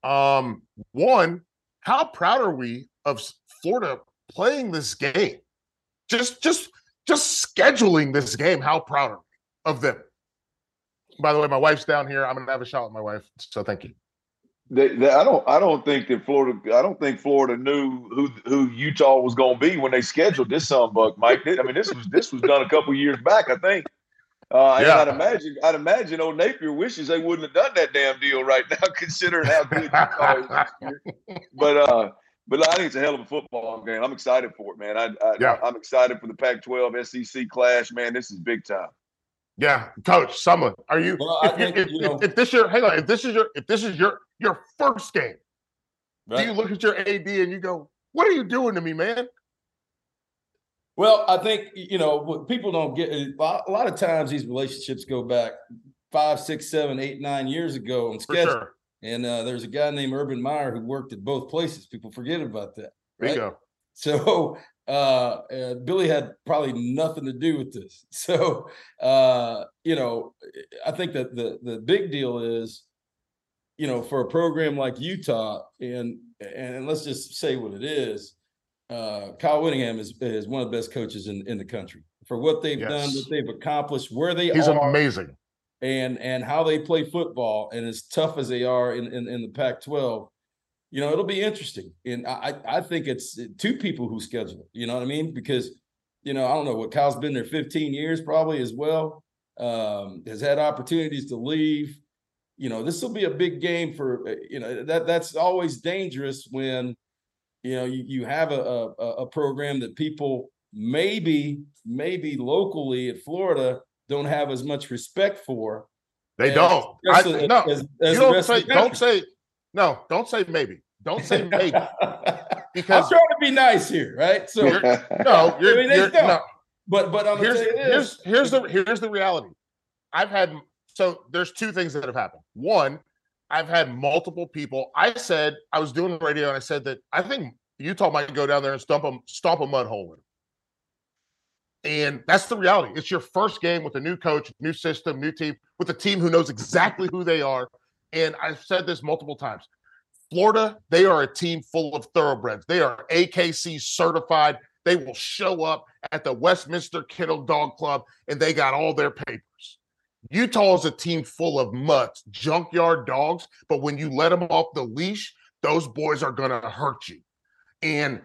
Um, one, how proud are we of Florida playing this game? Just, just just scheduling this game, how proud of them. By the way, my wife's down here. I'm gonna have a shot with my wife. So thank you. They, they, I don't. I don't think that Florida. I don't think Florida knew who who Utah was going to be when they scheduled this sunbuck, Mike. I mean, this was this was done a couple years back. I think. Uh, yeah. I'd imagine, I'd imagine old Napier wishes they wouldn't have done that damn deal right now, considering how good Utah is. But uh, but I think it's a hell of a football game. I'm excited for it, man. I, I yeah. I'm excited for the Pac-12 SEC clash, man. This is big time. Yeah, Coach Sumlin, are you? Well, if, think, if, you know, if, this your hang on, if this is your if this is your your first game, right. do you look at your AD and you go, "What are you doing to me, man?" Well, I think you know people don't get a lot of times these relationships go back five, six, seven, eight, nine years ago on schedule. Sure. And uh, there's a guy named Urban Meyer who worked at both places. People forget about that. Right? Bingo. So uh, uh, Billy had probably nothing to do with this. So uh, you know, I think that the the big deal is, you know, for a program like Utah, and and let's just say what it is. Uh, Kyle Whittingham is is one of the best coaches in in the country for what they've yes. done, what they've accomplished, where they He's are. amazing and and how they play football and as tough as they are in, in, in the Pac-12, you know, it'll be interesting. And I I think it's two people who schedule it, you know what I mean? Because, you know, I don't know what Kyle's been there 15 years probably as well. Um, has had opportunities to leave. You know, this will be a big game for uh, you know that that's always dangerous when you know you, you have a, a, a program that people maybe maybe locally at Florida don't have as much respect for. They don't. I, no, as, as you don't say. Don't say. No, don't say maybe. Don't say maybe. Because I'm trying to be nice here, right? So you're, no, you're, I mean, you're no. But but I'm here's, here's here's the here's the reality. I've had so there's two things that have happened. One, I've had multiple people. I said I was doing the radio and I said that I think Utah might go down there and stomp a stomp a mud hole in. And that's the reality. It's your first game with a new coach, new system, new team, with a team who knows exactly who they are. And I've said this multiple times. Florida, they are a team full of thoroughbreds. They are AKC certified. They will show up at the Westminster Kennel Dog Club and they got all their papers. Utah is a team full of mutts, junkyard dogs, but when you let them off the leash, those boys are going to hurt you. And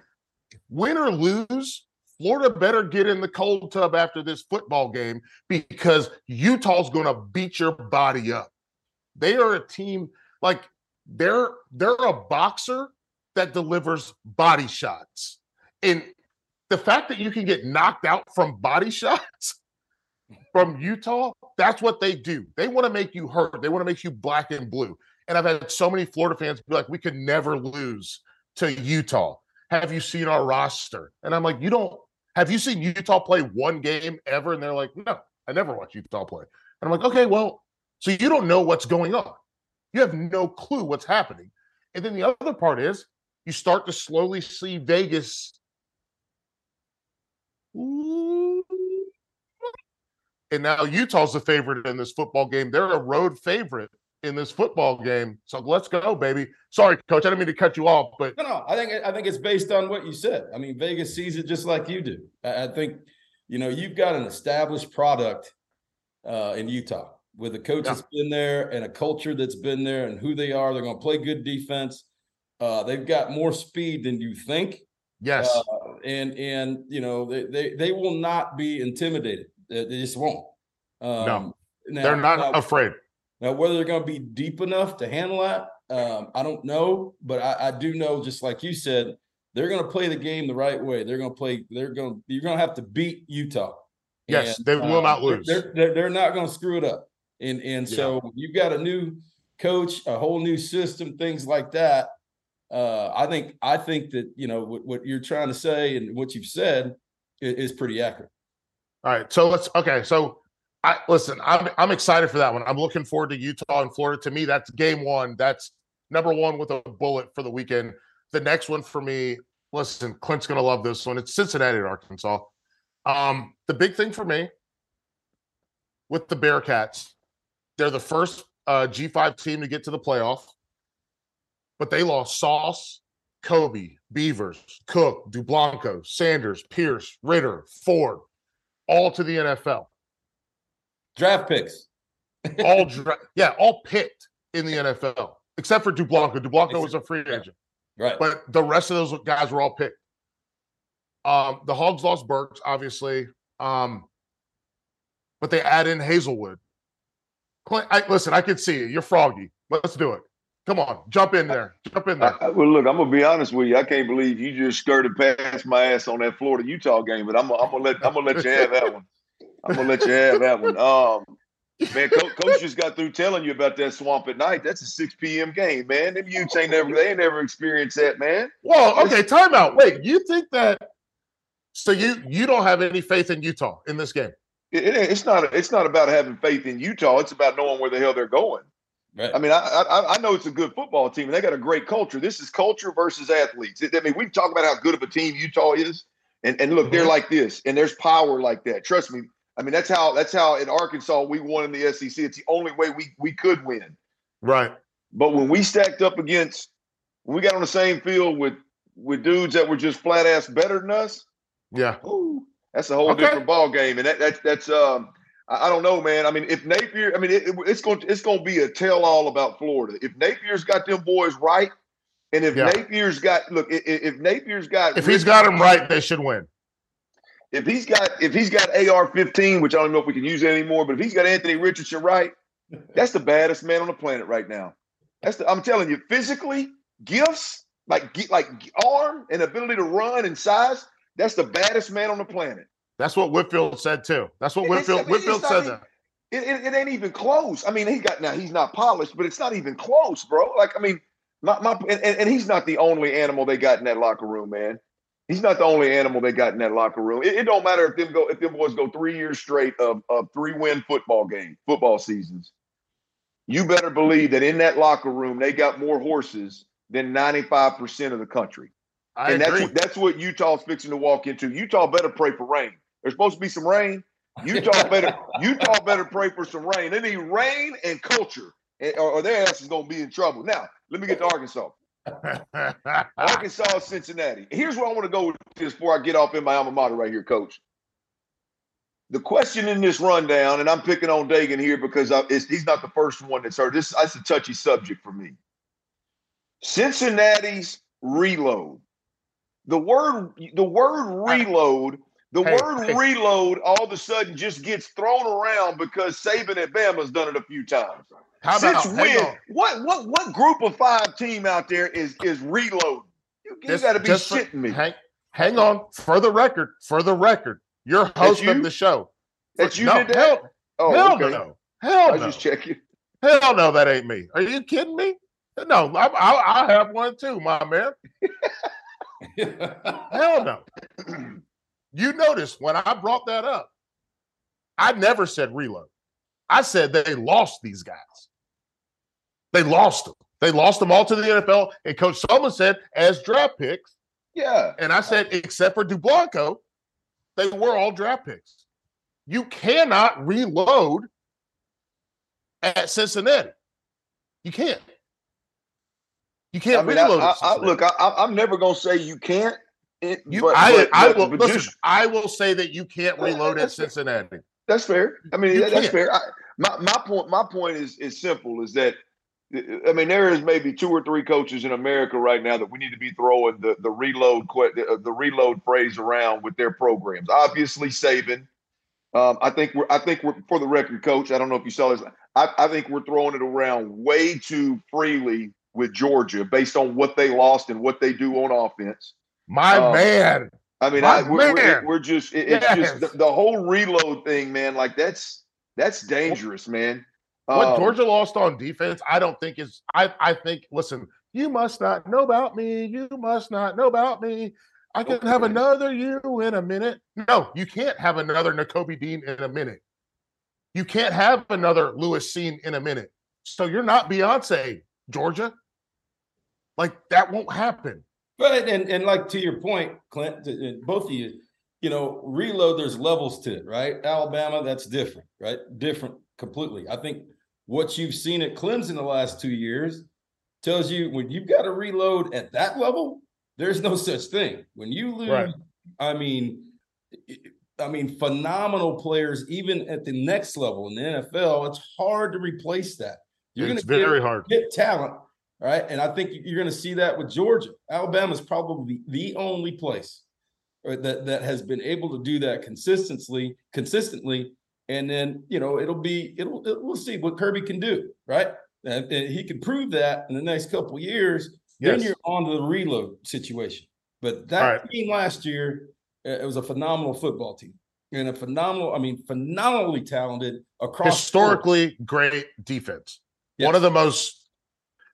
win or lose, Florida better get in the cold tub after this football game because Utah's going to beat your body up. They are a team like they're they're a boxer that delivers body shots. And the fact that you can get knocked out from body shots from Utah, that's what they do. They want to make you hurt. They want to make you black and blue. And I've had so many Florida fans be like, we could never lose to Utah. Have you seen our roster? And I'm like, you don't have you seen Utah play one game ever? And they're like, no, I never watched Utah play. And I'm like, okay, well, so you don't know what's going on. You have no clue what's happening. And then the other part is you start to slowly see Vegas. And now Utah's the favorite in this football game. They're a road favorite in this football game. So let's go, baby. Sorry, coach. I didn't mean to cut you off, but no, no. I think I think it's based on what you said. I mean, Vegas sees it just like you do. I, think you know you've got an established product uh, in Utah with a coach yeah. that's been there and a culture that's been there and who they are. They're going to play good defense. Uh, they've got more speed than you think. Yes, uh, and and you know they, they they will not be intimidated. They, they just won't. Um, no, now, they're not now, afraid. Now, whether they're going to be deep enough to handle that, um, I don't know. But I, I, do know, just like you said, they're going to play the game the right way. They're going to play. They're going. You're going to have to beat Utah. Yes, and, they will uh, not lose. They're, they're, they're not going to screw it up. And and yeah. so you've got a new coach, a whole new system, things like that. Uh, I think I think that you know what, what you're trying to say and what you've said is, is pretty accurate. All right, so let's okay. So I listen, I'm I'm excited for that one. I'm looking forward to Utah and Florida. To me, that's game one. That's number one with a bullet for the weekend. The next one for me, listen, Clint's gonna love this one. It's Cincinnati at Arkansas. Um, the big thing for me with the Bearcats, they're the first uh, G5 team to get to the playoff, but they lost Sauce, Coby, Beavers, Cook, Dublanko, Sanders, Pierce, Ridder, Ford, all to the NFL. Draft picks. all dra- yeah, all picked in the NFL, except for Dublanko. Dublanko was a free agent. Right. But the rest of those guys were all picked. Um, the Hogs lost Burks, obviously. Um, but they add in Haselwood. Clint, I, listen, I can see you. You're froggy. Let's do it. Come on, jump in there. Jump in there. I, well, look, I'm gonna be honest with you. I can't believe you just skirted past my ass on that Florida Utah game, but I'm, I'm gonna let I'm gonna let you have that one. I'm gonna let you have that one. Um, man, coach, coach just got through telling you about that swamp at night. That's a 6 p.m. game, man. Them Utes ain't never they ain't never experienced that, man. Well, okay, timeout. Wait, you think that? So you you don't have any faith in Utah in this game? It, it, it's not it's not about having faith in Utah. It's about knowing where the hell they're going. Right. I mean, I, I, I know it's a good football team, and they got a great culture. This is culture versus athletes. I mean, we talk about how good of a team Utah is, and and look, mm-hmm. they're like this, and there's power like that. Trust me. I mean, that's how that's how in Arkansas we won in the SEC. It's the only way we we could win. Right. But when we stacked up against, when we got on the same field with with dudes that were just flat ass better than us, yeah, ooh, that's a whole okay. different ball game, and that, that that's um I, don't know, man. I mean, if Napier, I mean, it, it, it's going to, it's going to be a tell all about Florida. If Napier's got them boys right, and if yeah. Napier's got look, if, if Napier's got if he's got them right, they should win. If he's got if he's got AR-15, which I don't know if we can use it anymore, but if he's got Anthony Richardson right, that's the baddest man on the planet right now. That's the, I'm telling you, physically, gifts like like arm and ability to run and size. That's the baddest man on the planet. That's what Whitfield said too. That's what Whitfield I mean, Whitfield said. that. It, it, it, ain't even close. I mean, he got now he's not polished, but it's not even close, bro. Like, I mean, my, my and, and he's not the only animal they got in that locker room, man. He's not the only animal they got in that locker room. It, it don't matter if them go if them boys go three years straight of, of three win football game, football seasons. You better believe that in that locker room they got more horses than 95% of the country. I and agree. that's that's what Utah's fixing to walk into. Utah better pray for rain. There's supposed to be some rain. Utah better Utah better pray for some rain. They need rain and culture, or, or their ass is going to be in trouble. Now, let me get to Arkansas. Arkansas, Cincinnati. Here's where I want to go with this before I get off in my alma mater right here, Coach. The question in this rundown, and I'm picking on Dagan here because I, he's not the first one that's heard this. That's a touchy subject for me. Cincinnati's reload. The word the word reload the hey, word hey. reload all of a sudden just gets thrown around because Saban at Bama's done it a few times. How about Since when? What what what group of five team out there is is reload? You, you got to be shitting for, me. Hang, hang, on. For the record, for the record, you're host you? of the show. That you no, did that? Hell, oh, hell okay. no. Hell I no. just checking. Hell no, that ain't me. Are you kidding me? No, I, I, I have one too, my man. hell no. You notice when I brought that up, I never said reload. I said they lost these guys. They lost them. They lost them all to the NFL. And Coach Sumlin said, as draft picks. Yeah. And I said, except for Dublanko, they were all draft picks. You cannot reload at Cincinnati. You can't. You can't I mean, reload. I, I, look, I, am never going to say you can't it, you, but, I, but, I will listen. Just, I will say that you can't reload at Cincinnati. That's fair. I mean, that, that's fair. I, my my point my point is is simple. Is that I mean, there is maybe two or three coaches in America right now that we need to be throwing the the reload the, the reload phrase around with their programs. Obviously, Saban. Um, I think we're I think we're for the record, coach. I don't know if you saw this. I, I think we're throwing it around way too freely with Georgia based on what they lost and what they do on offense. My um, man. I mean, I, we're, we're, we're, just it, it's yes. just the, the, whole reload thing, man. Like that's that's dangerous, man. What um, Georgia lost on defense, I don't think is. I I think. Listen, you must not know about me. You must not know about me. I can okay. have another you in a minute. No, you can't have another Nakobe Dean in a minute. You can't have another Lewis Cine in a minute. So you're not Beyonce, Georgia. Like that won't happen. Right, and and like to your point, Clint, both of you, you know, reload. There's levels to it, right? Alabama, that's different, right? Different completely. I think what you've seen at Clemson the last two years tells you when you've got to reload at that level, there's no such thing. When you lose, right. I mean, I mean, phenomenal players, even at the next level in the NFL, it's hard to replace that. You're going to very hard get talent, right? And I think you're going to see that with Georgia. Alabama is probably the only place right, that that has been able to do that consistently, consistently and then you know it'll be it'll, it, we'll see what Kirby can do, right? And, and he can prove that in the next couple years. Yes. Then you're on to the reload situation. But that right. team last year, it was a phenomenal football team and a phenomenal, I mean, phenomenally talented across historically great defense. Yes. One of the most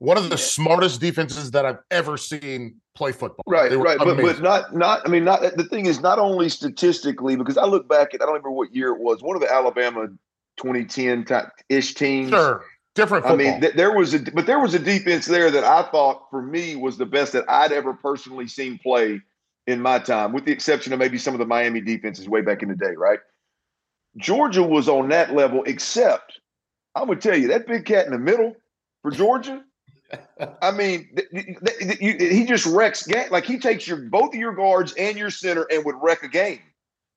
one of the smartest defenses that I've ever seen play football. Right, right, but but not not. I mean, not the thing is not only statistically because I look back at I don't remember what year it was. One of the Alabama 2010 ish teams. Sure, different. Football. I mean, th- there was a but there was a defense there that I thought for me was the best that I'd ever personally seen play in my time, with the exception of maybe some of the Miami defenses way back in the day. Right, Georgia was on that level, except I'm gonna tell you that big cat in the middle for Georgia. I mean, th- th- th- you, he just wrecks game. Like he takes your both of your guards and your center and would wreck a game.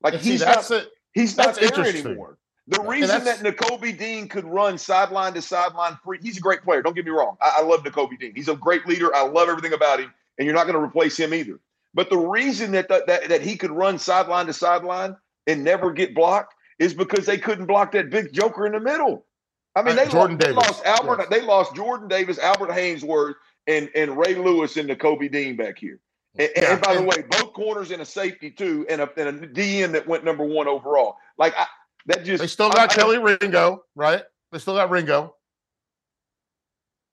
Like he's not. A, he's not there anymore. The reason that Nakobe Dean could run sideline to sideline free, he's a great player. Don't get me wrong. I, I love Nakobe Dean. He's a great leader. I love everything about him, and you're not going to replace him either. But the reason that, that that that he could run sideline to sideline and never get blocked is because they couldn't block that big joker in the middle. I mean, uh, they, Jordan lost, they lost Albert. Yes. They lost Jordan Davis, Albert Haynesworth, and and Ray Lewis and the Kobe Dean back here. And, yeah. and by the way, both corners and a safety too, and a, and a DN that went number one overall. Like I, that just they still got I, Kelly I, Ringo, right? They still got Ringo.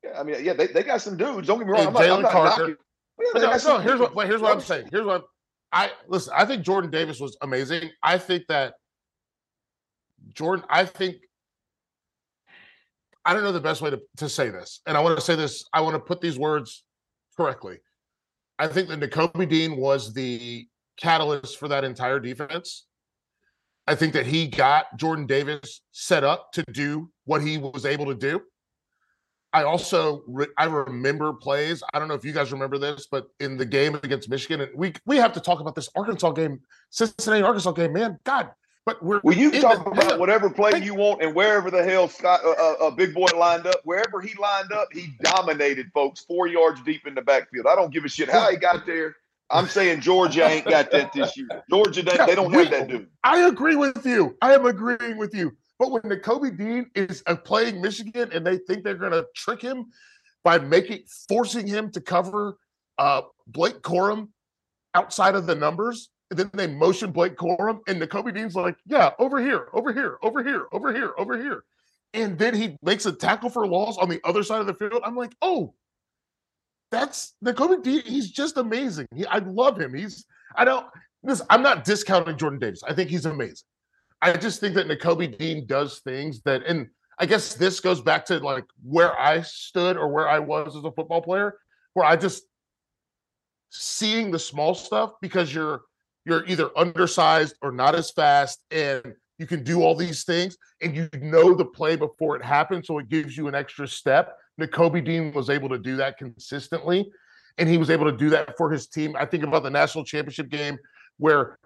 Yeah, I mean, yeah, they, they got some dudes. Don't get me wrong. I'm not, I'm not Carter. Yeah, no, no, here's what here's what I'm saying. Here's what I'm, I listen. I think Jordan Davis was amazing. I think that Jordan. I think I don't know the best way to, to say this, and I want to say this. I want to put these words correctly. I think that Nakobe Dean was the catalyst for that entire defense. I think that he got Jordan Davis set up to do what he was able to do. I also re- I remember plays. I don't know if you guys remember this, but in the game against Michigan, and we we have to talk about this Arkansas game, Cincinnati Arkansas game. Man, God, but we're well. You can talk about whatever play you want and wherever the hell Scott, a uh, uh, Big Boy lined up, wherever he lined up, he dominated folks four yards deep in the backfield. I don't give a shit how he got there. I'm saying Georgia ain't got that this year. Georgia, they, they don't have that dude. I agree with you. I am agreeing with you. But when the Kobe Dean is uh, playing Michigan and they think they're going to trick him by making forcing him to cover uh, Blake Corum outside of the numbers, and then they motion Blake Corum, and Nakobe Dean's like, yeah, over here, over here, over here, over here, over here. And then he makes a tackle for loss on the other side of the field. I'm like, oh, that's Nakobe Dean. He's just amazing. He, I love him. He's, I don't, this, I'm not discounting Jordan Davis. I think he's amazing. I just think that Nakobe Dean does things that, and I guess this goes back to like where I stood or where I was as a football player, where I just seeing the small stuff because you're you're either undersized or not as fast and you can do all these things and you know the play before it happens so it gives you an extra step. Nakobe Dean was able to do that consistently and he was able to do that for his team. I think about the national championship game where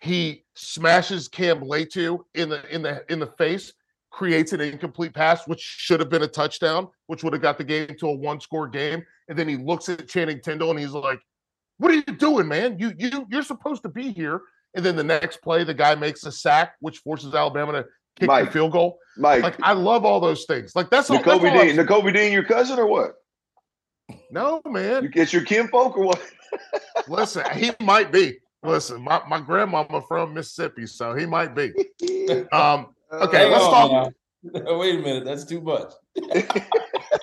he smashes Cam Latu in the in the in the face creates an incomplete pass which should have been a touchdown which would have got the game to a one score game and then he looks at Channing Tindall and he's like what are you doing, man? You you you're supposed to be here. And then the next play, the guy makes a sack, which forces Alabama to kick Mike, the field goal. Mike, like I love all those things. Like that's all. Nakobe Dean, Nakobe Dean, your cousin or what? No, man. You get your kinfolk or what? Listen, he might be. Listen, my, my grandmama from Mississippi, so he might be. Um, okay, let's talk. Wait a minute, that's too much.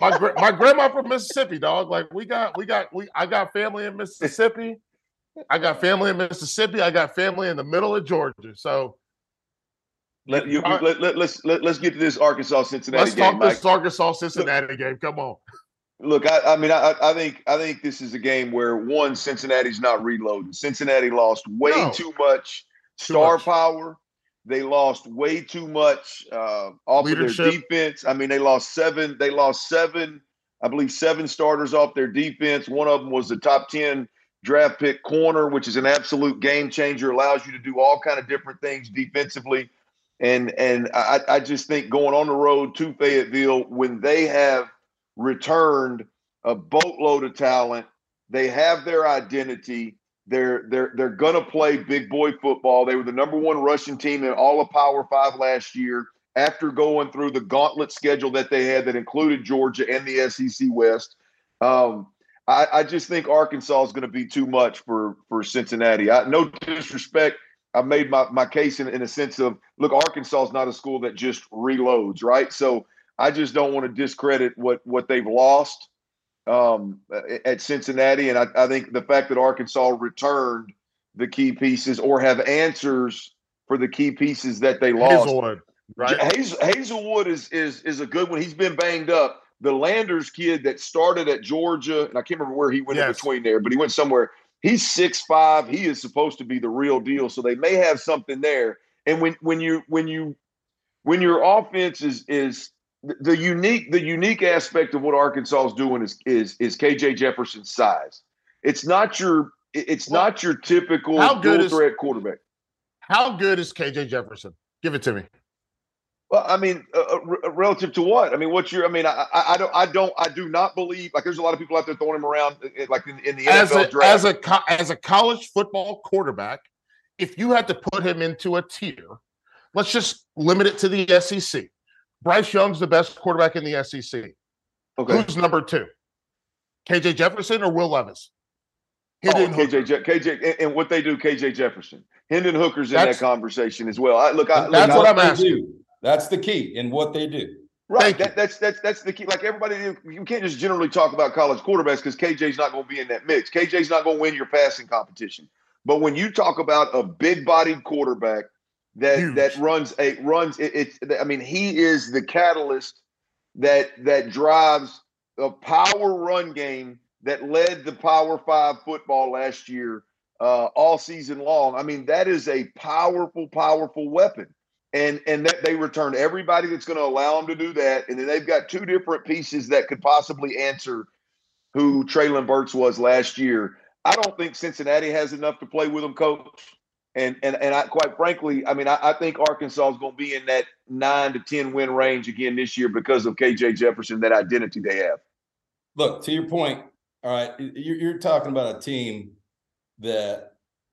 My my grandma from Mississippi, dog. Like we got we got we I got family in Mississippi. I got family in Mississippi. I got family in the middle of Georgia. So let you let, let, let, let's let, let's get to this Arkansas Cincinnati. Let's game, talk Mike. this Arkansas Cincinnati game. Come on. Look, I, I mean, I, I, think I think this is a game where one Cincinnati's not reloading. Cincinnati lost way no. too much too star much. power. They lost way too much uh, off Leadership. of their defense. I mean, they lost seven. They lost seven, I believe, seven starters off their defense. One of them was the top ten draft pick corner, which is an absolute game changer. Allows you to do all kind of different things defensively. And and I, I just think going on the road to Fayetteville when they have returned a boatload of talent, they have their identity They're they're they're gonna play big boy football. They were the number one rushing team in all of Power Five last year. After going through the gauntlet schedule that they had, that included Georgia and the SEC West, um, I, I, just think Arkansas is going to be too much for for Cincinnati. I, no disrespect, I've made my, my case in, in a sense of look, Arkansas is not a school that just reloads, right? So I just don't want to discredit what what they've lost um, at Cincinnati, and I, I, think the fact that Arkansas returned the key pieces or have answers for the key pieces that they lost. Haselwood, right? Hazel, Haselwood is is is a good one. He's been banged up. The Landers kid that started at Georgia, and I can't remember where he went yes. in between there, but he went somewhere. He's six five. He is supposed to be the real deal. So they may have something there. And when when you when you when your offense is is the unique the unique aspect of what Arkansas is doing is is is KJ Jefferson's size. It's not your it's well, not your typical how good dual threat quarterback. How good is KJ Jefferson? Give it to me. Well, I mean, uh, uh relative to what? I mean, what's your? I mean, I, I, I, don't, I don't, I do not believe. Like, there's a lot of people out there throwing him around, uh, uh, like in, in the as NFL a, draft. As a as a college football quarterback, if you had to put him into a tier, let's just limit it to the SEC. Bryce Young's the best quarterback in the SEC. Okay. Who's number two? KJ Jefferson or Will Levis? Oh, Hendon oh, KJ, Je- KJ, and, what they do, KJ Jefferson, Hendon Hooker's in that's, that conversation as well. I, look, I, that's look, what I'm asking. Do. That's the key in what they do. Right. That, that's that's that's the key. Like everybody, you can't just generally talk about college quarterbacks because KJ's not going to be in that mix. KJ's not going to win your passing competition. But when you talk about a big-bodied quarterback that Huge. that runs a runs it, it's I mean he is the catalyst that that drives a power run game that led the Power Five football last year uh, all season long. I mean that is a powerful, powerful weapon, and and that they return everybody that's going to allow them to do that, and then they've got two different pieces that could possibly answer who Treylon Burks was last year. I don't think Cincinnati has enough to play with them, coach. And and and I quite frankly, I mean, I, I think Arkansas is going to be in that nine to ten win range again this year because of KJ Jefferson, that identity they have. Look to your point. All right, you're, you're talking about a team that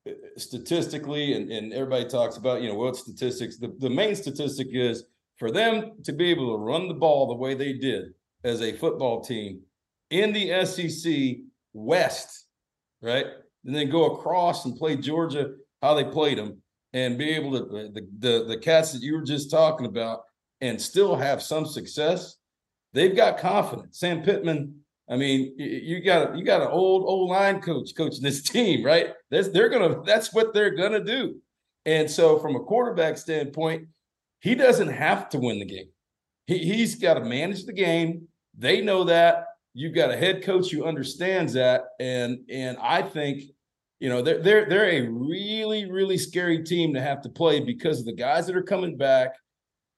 uh, statistically, and, and everybody talks about, you know, what statistics. The, the main statistic is for them to be able to run the ball the way they did as a football team in the SEC West, right? And then go across and play Georgia how they played them and be able to the, the the cats that you were just talking about and still have some success they've got confidence. Sam pittman i mean you got you got an old old line coach coaching this team right? That's, they're gonna that's what they're gonna do. And so from a quarterback standpoint he doesn't have to win the game. He, he's got to manage the game. They know that. You've got a head coach who understands that. And and i think you know they're they're they're a really really scary team to have to play because of the guys that are coming back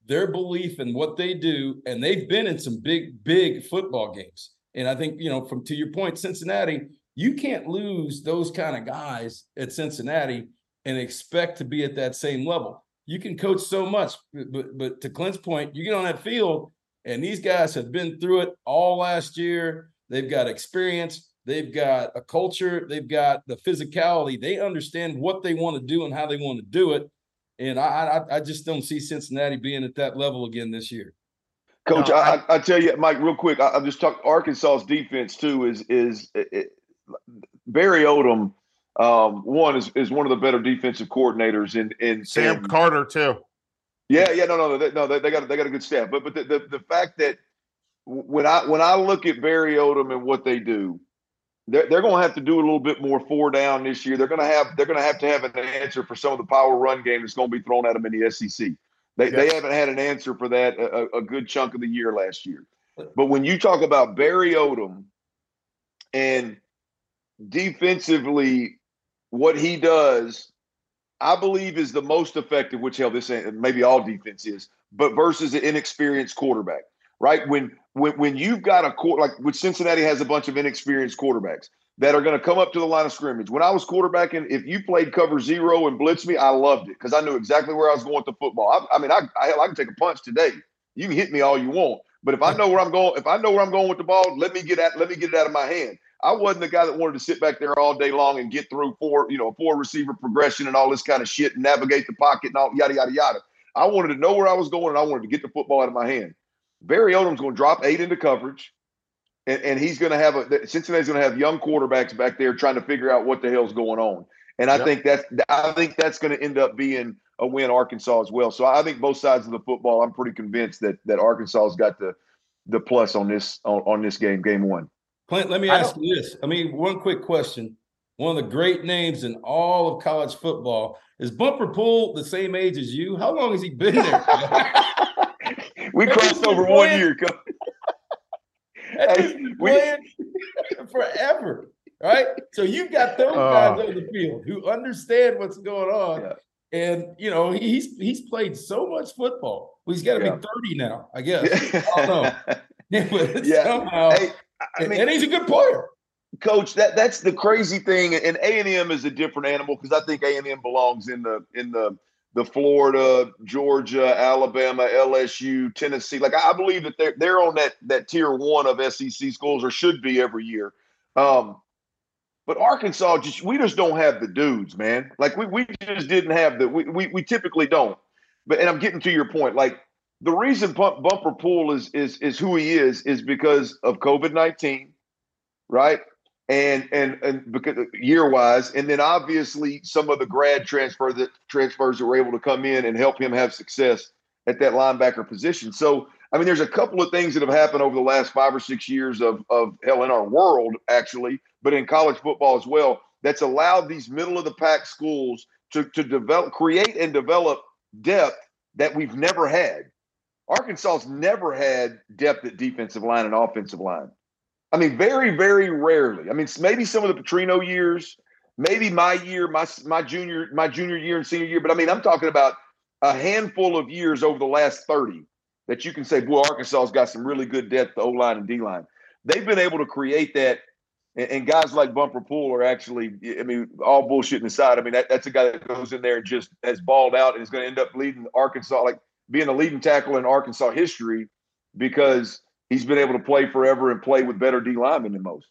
their belief in what they do and they've been in some big big football games. And i think you know from to your point cincinnati you can't lose those kind of guys at cincinnati and expect to be at that same level. You can coach so much but but to clint's point you get on that field and these guys have been through it all last year. They've got experience They've got a culture. They've got the physicality. They understand what they want to do and how they want to do it. And I, I, I just don't see Cincinnati being at that level again this year. Coach, no, I, I, I, tell you, Mike, real quick. I, am just talking Arkansas's defense too. Is is it, Barry Odom? Um, one is is one of the better defensive coordinators in in Sam in, Carter too. Yeah, yeah, no, no, no, they, they got they got a good staff. But but the, the the fact that when I when I look at Barry Odom and what they do, they're, they're going to have to do a little bit more four down this year. They're going to have they're going to have to have an answer for some of the power run game that's going to be thrown at them in the SEC. They, they haven't had an answer for that a, a, good chunk of the year last year. But when you talk about Barry Odom and defensively, what he does, I believe is the most effective. Which hell, this ain't maybe all defense is, but versus an inexperienced quarterback right? When when when you've got a court like which Cincinnati has a bunch of inexperienced quarterbacks that are going to come up to the line of scrimmage. When I was quarterbacking, if you played cover zero and blitz me, I loved it because I knew exactly where I was going with the football. I, I mean, I, I I can take a punch today. You can hit me all you want, but if I know where I'm going, if I know where I'm going with the ball, let me get at let me get it out of my hand. I wasn't the guy that wanted to sit back there all day long and get through four, you know, four receiver progression and all this kind of shit and navigate the pocket and all yada yada yada. I wanted to know where I was going and I wanted to get the football out of my hand. Barry Odom's going to drop eight into coverage, and, and he's going to have a Cincinnati's going to have young quarterbacks back there trying to figure out what the hell's going on. And I yep. think that's I think that's going to end up being a win Arkansas as well. So I think both sides of the football, I'm pretty convinced that that Arkansas has got the the plus on this on, on this game, game one. Clint, let me ask you this. I mean, one quick question. One of the great names in all of college football is Bumper Pool the same age as you? How long has he been there? we crossed over one year. hey, we, forever, right? So you've got those uh, guys on the field who understand what's going on. Yeah. And you know, he's he's played so much football. Well, he's got to yeah. be 30 now, I guess. I don't know. yeah. Somehow, hey, I mean, and he's a good player. Coach, that that's the crazy thing, and A and M is a different animal because I think A and M belongs in the in the the Florida, Georgia, Alabama, LSU, Tennessee. Like I believe that they're they're on that that tier one of SEC schools or should be every year. Um, but Arkansas just we just don't have the dudes, man. Like we we just didn't have the we we, we typically don't. But and I'm getting to your point. Like the reason Bumper Pool is is is who he is is because of COVID nineteen, right? And and and because year wise, and then obviously some of the grad transfer that transfers that were able to come in and help him have success at that linebacker position. So I mean, there's a couple of things that have happened over the last five or six years of of hell in our world actually, but in college football as well. That's allowed these middle of the pack schools to to develop, create, and develop depth that we've never had. Arkansas's never had depth at defensive line and offensive line. I mean, very, very rarely. I mean, maybe some of the Petrino years, maybe my year, my my junior, my junior year and senior year. But I mean, I'm talking about a handful of years over the last 30 that you can say, boy, Arkansas's got some really good depth, the O line and D line. They've been able to create that. And, and, guys like Bumper Pool are actually, I mean, all bullshitting aside. I mean, that, that's a guy that goes in there and just has balled out and is going to end up leading Arkansas. Like being a leading tackle in Arkansas history because he's been able to play forever and play with better D linemen than most.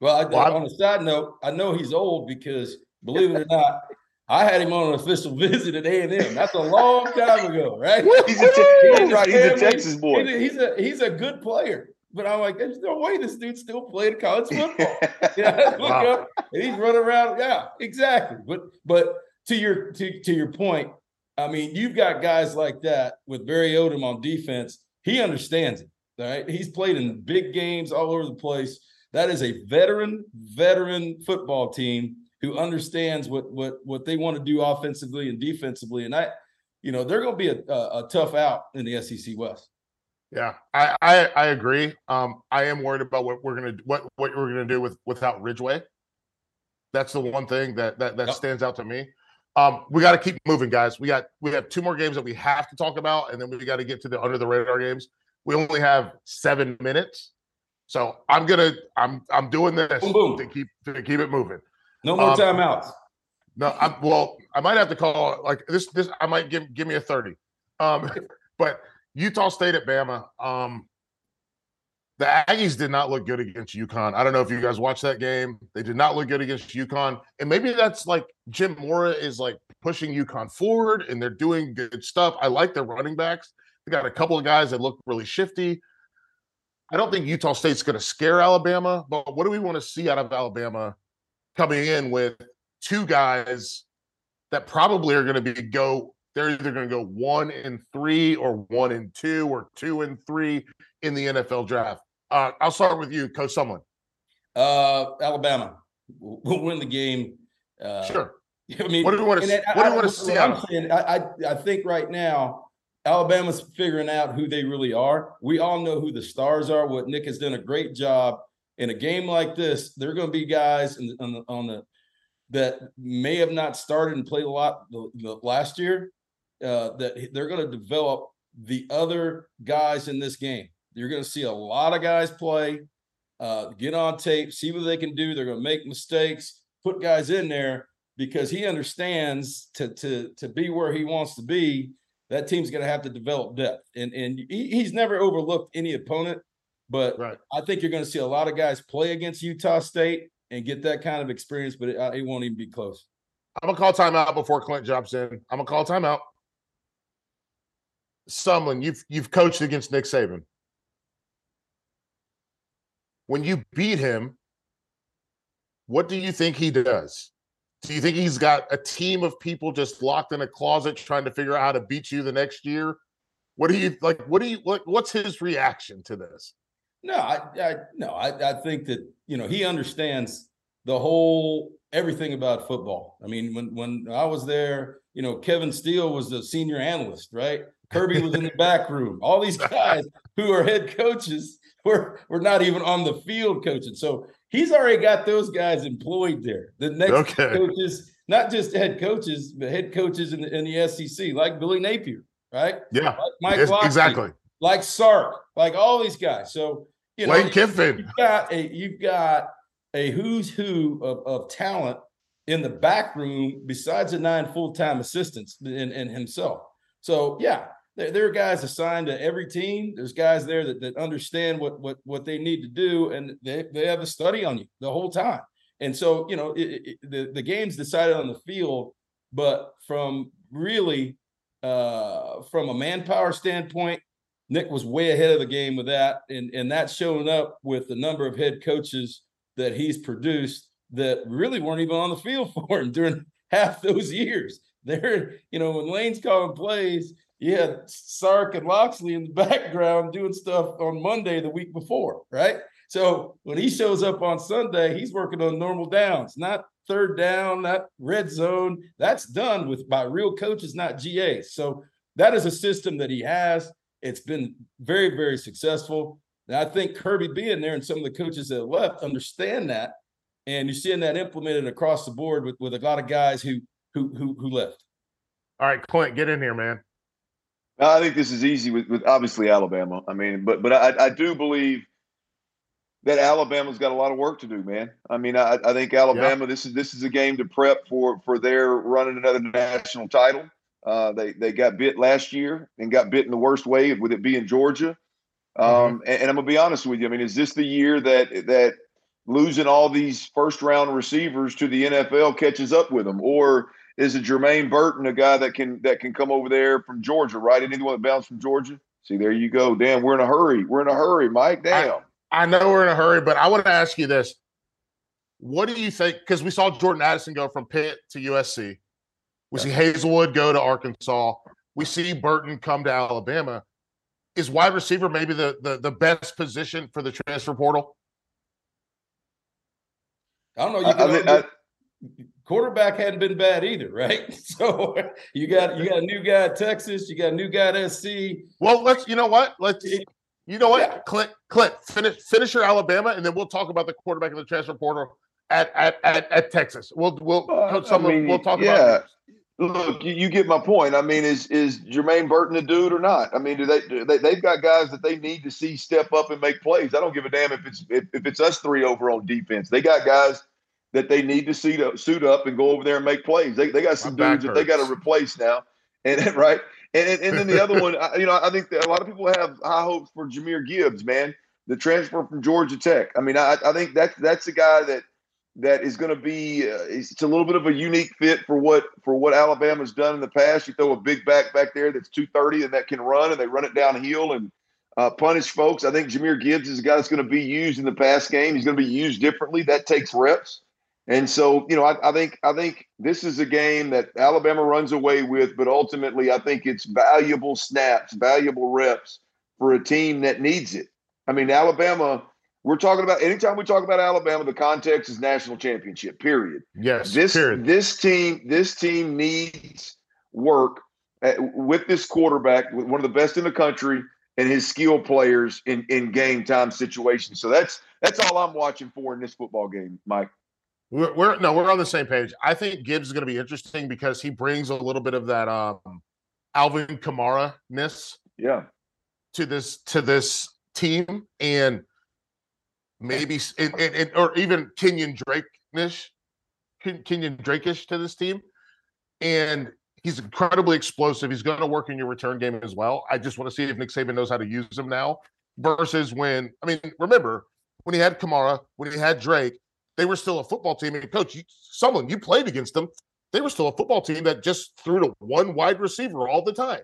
Well, I, well on a side note, I know he's old because believe it or not, I had him on an official visit at A and M. That's a long time ago, right? he's, a, te- right, he's a Texas boy. He's a he's a good player. But I'm like, there's no way this dude still played college football. yeah, look wow. up and he's running around. Yeah, exactly. But but to your to, to your point, I mean, you've got guys like that with Barry Odom on defense. He understands it. Right? He's played in big games all over the place. That is a veteran, veteran football team who understands what what what they want to do offensively and defensively. And I, you know, they're going to be a, a, a, tough out in the SEC West. Yeah, I, I I agree. Um, I am worried about what we're gonna what what we're gonna do with without Ridgeway. That's the one thing that that that yep. stands out to me. Um, we got to keep moving, guys. We got we have two more games that we have to talk about, and then we got to get to the under the radar games. We only have seven minutes, so I'm gonna I'm I'm doing this boom, boom. to keep to keep it moving. No more um, timeouts. No, I'm well. I might have to call like this. This I might give give me a thirty. Um, but Utah State at Bama. Um, the Aggies did not look good against UConn. I don't know if you guys watched that game. They did not look good against UConn. And maybe that's like Jim Mora is like pushing UConn forward and they're doing good stuff. I like their running backs. They got a couple of guys that look really shifty. I don't think Utah State's going to scare Alabama, but what do we want to see out of Alabama coming in with two guys that probably are going to be go they're either going to go one and three or one and two or two and three in the NFL draft. Uh, I'll start with you, Coach Sumlin. Uh, Alabama will win the game. Uh, sure. I mean, what do we want to? What do you want to see? I'm saying, I, I, I think right now Alabama's figuring out who they really are. We all know who the stars are. What Nick has done a great job in a game like this. There are going to be guys the, on, the, on the that may have not started and played a lot the, the last year. Uh, that they're going to develop the other guys in this game. You're going to see a lot of guys play, uh, get on tape, see what they can do. They're going to make mistakes, put guys in there because he understands to to to be where he wants to be. That team's going to have to develop depth, and and he, he's never overlooked any opponent. But right. I think you're going to see a lot of guys play against Utah State and get that kind of experience, but it, uh, it won't even be close. I'm gonna call timeout before Clint jumps in. I'm gonna call timeout. Sumlin, you've you've coached against Nick Saban. When you beat him, what do you think he does? Do you think he's got a team of people just locked in a closet trying to figure out how to beat you the next year? What do you like? What do you what? What's his reaction to this? No, I, I no, I, I think that you know he understands the whole everything about football. I mean, when when I was there, you know, Kevin Steele was the senior analyst, right? Kirby was in the back room. All these guys who are head coaches were were not even on the field coaching. So he's already got those guys employed there. The next okay. coaches, not just head coaches, but head coaches in the, in the SEC, like Billy Napier, right? Yeah, like Mike exactly. Like Sark, like all these guys. So you know, Lane Kiffin. You've got a you've got a who's who of, of talent in the back room besides the nine full-time assistants and, and himself. So yeah, there, there, are guys assigned to every team. There's guys there that, that understand what what what they need to do, and they, they have a study on you the whole time. And so, you know, it, it, the the game's decided on the field, but from really uh, from a manpower standpoint, Nick was way ahead of the game with that, and and that's showing up with the number of head coaches that he's produced that really weren't even on the field for him during half those years. They're, you know, when Lane's calling plays, you had Sark and Locksley in the background doing stuff on Monday the week before, right? So when he shows up on Sunday, he's working on normal downs, not third down, not red zone. That's done with by real coaches, not GAs. So that is a system that he has. It's been very, very successful. And I think Kirby being there and some of the coaches that left understand that. And you're seeing that implemented across the board with, with a lot of guys who who who, who left. All right, Clint, get in here, man. I think this is easy with, with obviously Alabama. I mean, but but I, I do believe that Alabama's got a lot of work to do, man. I mean, I, I think Alabama. Yeah. This is this is a game to prep for for their running another national title. Uh, they they got bit last year and got bit in the worst way with it being Georgia. Um, mm-hmm. and, and, I'm gonna be honest with you. I mean, is this the year that that losing all these first round receivers to the NFL catches up with them, or is it Jermaine Burton, a guy that can that can come over there from Georgia, right? Anyone that bounced from Georgia? See, there you go. Damn, we're in a hurry. We're in a hurry, Mike. Damn. I, I know we're in a hurry, but I want to ask you this: What do you think? Because we saw Jordan Addison go from Pitt to USC. We see Haselwood go to Arkansas. We see Burton come to Alabama is wide receiver maybe the, the the best position for the transfer portal? I don't know. You I, I, quarterback hadn't been bad either, right? So you got you got a new guy at Texas, you got a new guy at SC. Well, let's you know what? Let's you know what? Yeah. Clint, Clint, finish finish your Alabama, and then we'll talk about the quarterback in the transfer portal at at at, at Texas. We'll we'll uh, I mean, we'll talk yeah. about. Look, you, you, get my point. I mean, is is Jermaine Burton a dude or not? I mean, do they, do they they've got guys that they need to see step up and make plays. I don't give a damn if it's if, if it's us three over on defense. They got guys that they need to see to suit up and go over there and make plays. They, they got some my dudes that they got to replace now, and right. And, and, then the other one, you know, I think a lot of people have high hopes for Jahmyr Gibbs, man, the transfer from Georgia Tech. I mean, I, I think that's that's a guy that that is going to be uh, it's a little bit of a unique fit for what for what Alabama's done in the past. You throw a big back back there that's 230 and that can run and they run it downhill and uh, punish folks. I think Jahmyr Gibbs is a guy that's going to be used in the pass game. He's going to be used differently. That takes reps. And so, you know, I, I, think I think this is a game that Alabama runs away with, but ultimately, I think it's valuable snaps, valuable reps for a team that needs it. I mean, Alabama we're talking about anytime we talk about Alabama, the context is national championship. Period. Yes. This period. this team this team needs work at, with this quarterback, with one of the best in the country, and his skill players in in game time situations. So that's that's all I'm watching for in this football game, Mike. We're, we're no, we're on the same page. I think Gibbs is going to be interesting because he brings a little bit of that um, Alvin Kamara ness, yeah, to this to this team and maybe it, it, it, or even Kenyon Drake-ish, Kenyon Drake-ish to this team, and he's incredibly explosive. He's going to work in your return game as well. I just want to see if Nick Saban knows how to use him now. versus when I mean, remember when he had Kamara, when he had Drake, they were still a football team. And coach, you, someone you played against them, they were still a football team that just threw to one wide receiver all the time.